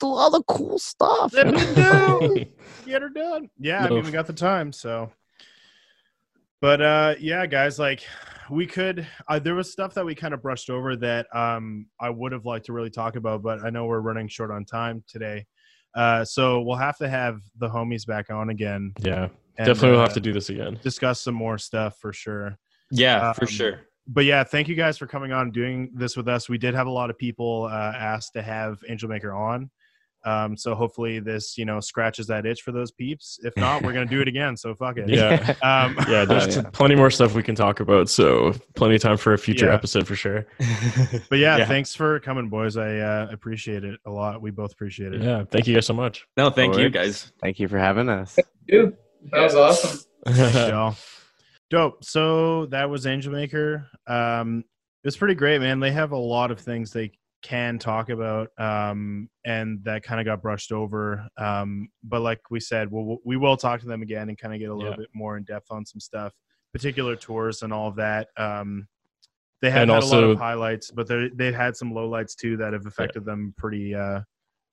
Speaker 3: do all the cool stuff.
Speaker 1: Let me [laughs] do. [laughs] Get her done. Yeah, I mean we got the time, so. But uh, yeah, guys, like we could. Uh, there was stuff that we kind of brushed over that um, I would have liked to really talk about, but I know we're running short on time today. Uh, so we'll have to have the homies back on again.
Speaker 2: Yeah,
Speaker 1: and,
Speaker 2: definitely we'll
Speaker 1: uh,
Speaker 2: have to do this again.
Speaker 1: discuss some more stuff for sure.
Speaker 4: Yeah, for
Speaker 1: Um,
Speaker 4: sure.
Speaker 1: But yeah, thank you guys for coming on and doing this with us. We did have a lot of people uh, asked to have Angelmaker on. Um, so hopefully this, you know, scratches that itch for those peeps. If [laughs] not, we're gonna do it again. So fuck it.
Speaker 2: Yeah. [laughs]
Speaker 1: Um, [laughs]
Speaker 2: Yeah, there's
Speaker 3: yeah.
Speaker 2: plenty more stuff we can talk about. So plenty of time for a future
Speaker 1: Yeah.
Speaker 2: episode for sure.
Speaker 1: but yeah,
Speaker 4: Yeah.
Speaker 1: thanks for coming, boys. I uh, appreciate it a lot. We both appreciate it.
Speaker 2: Yeah, thank you guys so much.
Speaker 4: no, thank you
Speaker 3: Alright.
Speaker 4: guys.
Speaker 3: Thank you for having us.
Speaker 6: Dude, that was awesome.
Speaker 1: Thanks, y'all. Dope. So that was Angelmaker. Um, it was pretty great, man. They have a lot of things they can talk about, um, and that kind of got brushed over. Um, but like we said, we'll, we will talk to them again and kind of get a little
Speaker 2: Yeah.
Speaker 1: bit more in depth on some stuff, particular tours and all of that. Um, they have
Speaker 2: And
Speaker 1: had a lot of highlights, but they they've had some lowlights too that have affected them pretty uh,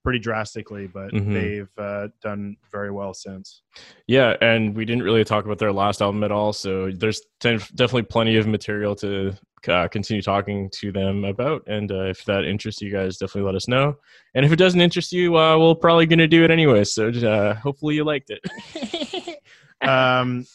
Speaker 1: pretty drastically. But
Speaker 2: Mhm.
Speaker 1: they've uh, done very well since.
Speaker 2: Yeah, and we didn't really talk about their last album at all. So there's ten- definitely plenty of material to uh, continue talking to them about. And uh, if that interests you guys, definitely let us know. And if it doesn't interest you, uh, we're probably going to do it anyway. So uh, hopefully you liked it. [laughs]
Speaker 1: um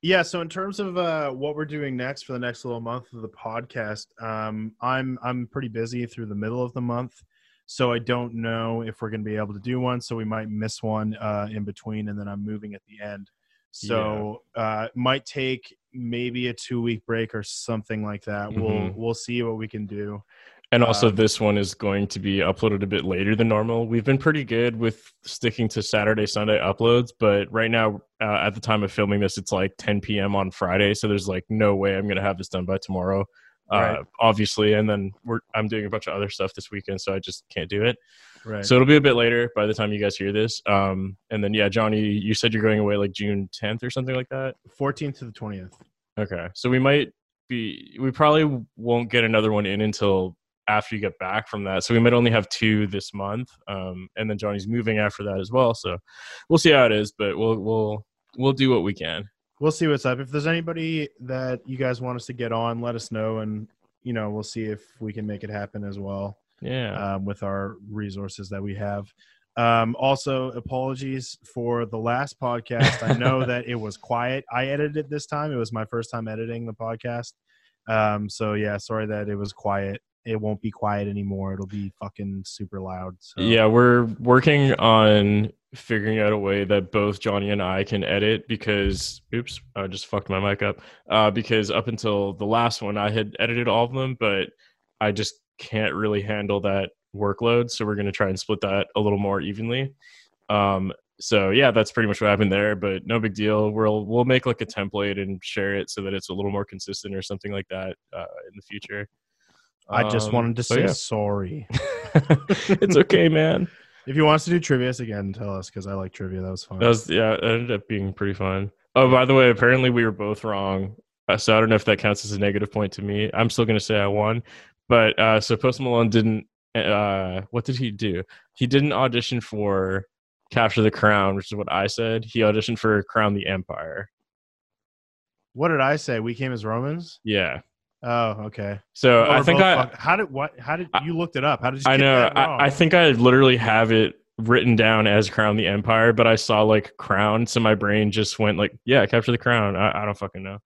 Speaker 1: yeah so in terms of uh what we're doing next for the next little month of the podcast um i'm i'm pretty busy through the middle of the month so i don't know if we're going to be able to do one so we might miss one uh in between and then i'm moving at the end so uh it might take maybe a two week break or something like that we'll
Speaker 2: Mhm.
Speaker 1: we'll see what we can do
Speaker 2: And also,
Speaker 1: Um,
Speaker 2: this one is going to be uploaded a bit later than normal. We've been pretty good with sticking to Saturday, Sunday uploads, but right now, uh, at the time of filming this, it's like 10 p.m. on Friday. So there's like no way I'm going to have this done by tomorrow,
Speaker 1: Right.
Speaker 2: uh, obviously. And then we're I'm doing a bunch of other stuff this weekend, so I just can't do it.
Speaker 1: right
Speaker 2: So it'll be a bit later by the time you guys hear this. Um, and then yeah, Johnny, you said you're going away like June 10th or something like that.
Speaker 1: 14th to the 20th
Speaker 2: Okay. So we might be, we probably won't get another one in until after you get back from that. So we might only have two this month. Um, and then Johnny's moving after that as well. So we'll see how it is, but we'll, we'll, we'll do what we can.
Speaker 1: We'll see what's up if there's anybody that you guys want us to get on let us know and you know we'll see if we can make it happen as well
Speaker 2: Yeah.
Speaker 1: um, with our resources that we have. Um, also, apologies for the last podcast. I know that it was quiet. I edited it this time. It was my first time editing the podcast. Um, so yeah, sorry that it was quiet. It won't be quiet anymore. It'll be fucking super loud. So.
Speaker 2: Yeah, we're working on figuring out a way that both Johnny and I can edit because oops, I just fucked my mic up. Uh, because up until the last one, I had edited all of them, but I just can't really handle that workload. So we're gonna try and split that a little more evenly. Um, so yeah, that's pretty much what happened there. But no big deal. We'll we'll make like a template and share it so that it's a little more consistent or something like that uh, in the future.
Speaker 1: I just
Speaker 2: Um,
Speaker 1: wanted to
Speaker 2: so
Speaker 1: say
Speaker 2: yeah.
Speaker 1: sorry. [laughs]
Speaker 2: it's okay, man.
Speaker 1: If you want us to do trivia again, tell us because I like trivia. That was fun.
Speaker 2: That was yeah, it ended up being pretty fun. Oh, by the way, apparently we were both wrong. Uh, so I don't know if that counts as a negative point to me. I'm still gonna say I won, but uh, so Post Malone didn't. Uh, what did he do? He didn't audition for Capture the Crown, which is what I said. He auditioned for Crown the Empire.
Speaker 1: what did I say? We came as Romans.
Speaker 2: Yeah.
Speaker 1: Oh, okay.
Speaker 2: So
Speaker 1: Oh,
Speaker 2: I think I
Speaker 1: fuck- how did what? How did you looked it up? How did you?
Speaker 2: I
Speaker 1: get
Speaker 2: know. I, I think I literally have it written down as Crown the Empire, but I saw like Crown, so my brain just went like, yeah, Capture the Crown. I, I don't fucking know.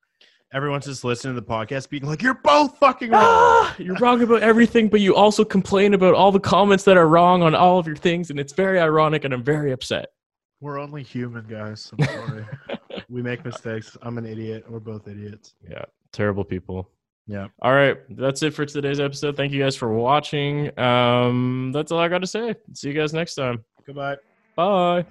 Speaker 1: Everyone's just listening to the podcast, being like, "You're both fucking wrong."
Speaker 2: Ah, you're wrong about everything, but you also complain about all the comments that are wrong on all of your things, and it's very ironic, and I'm very upset.
Speaker 1: We're only human, guys. I'm sorry. [laughs] we make mistakes. I'm an idiot. We're both idiots.
Speaker 2: Yeah, terrible people.
Speaker 1: Yeah.
Speaker 2: All right, that's it for today's episode. Thank you guys for watching. Um, that's all I got to say. See you guys next time.
Speaker 1: Goodbye.
Speaker 2: Bye.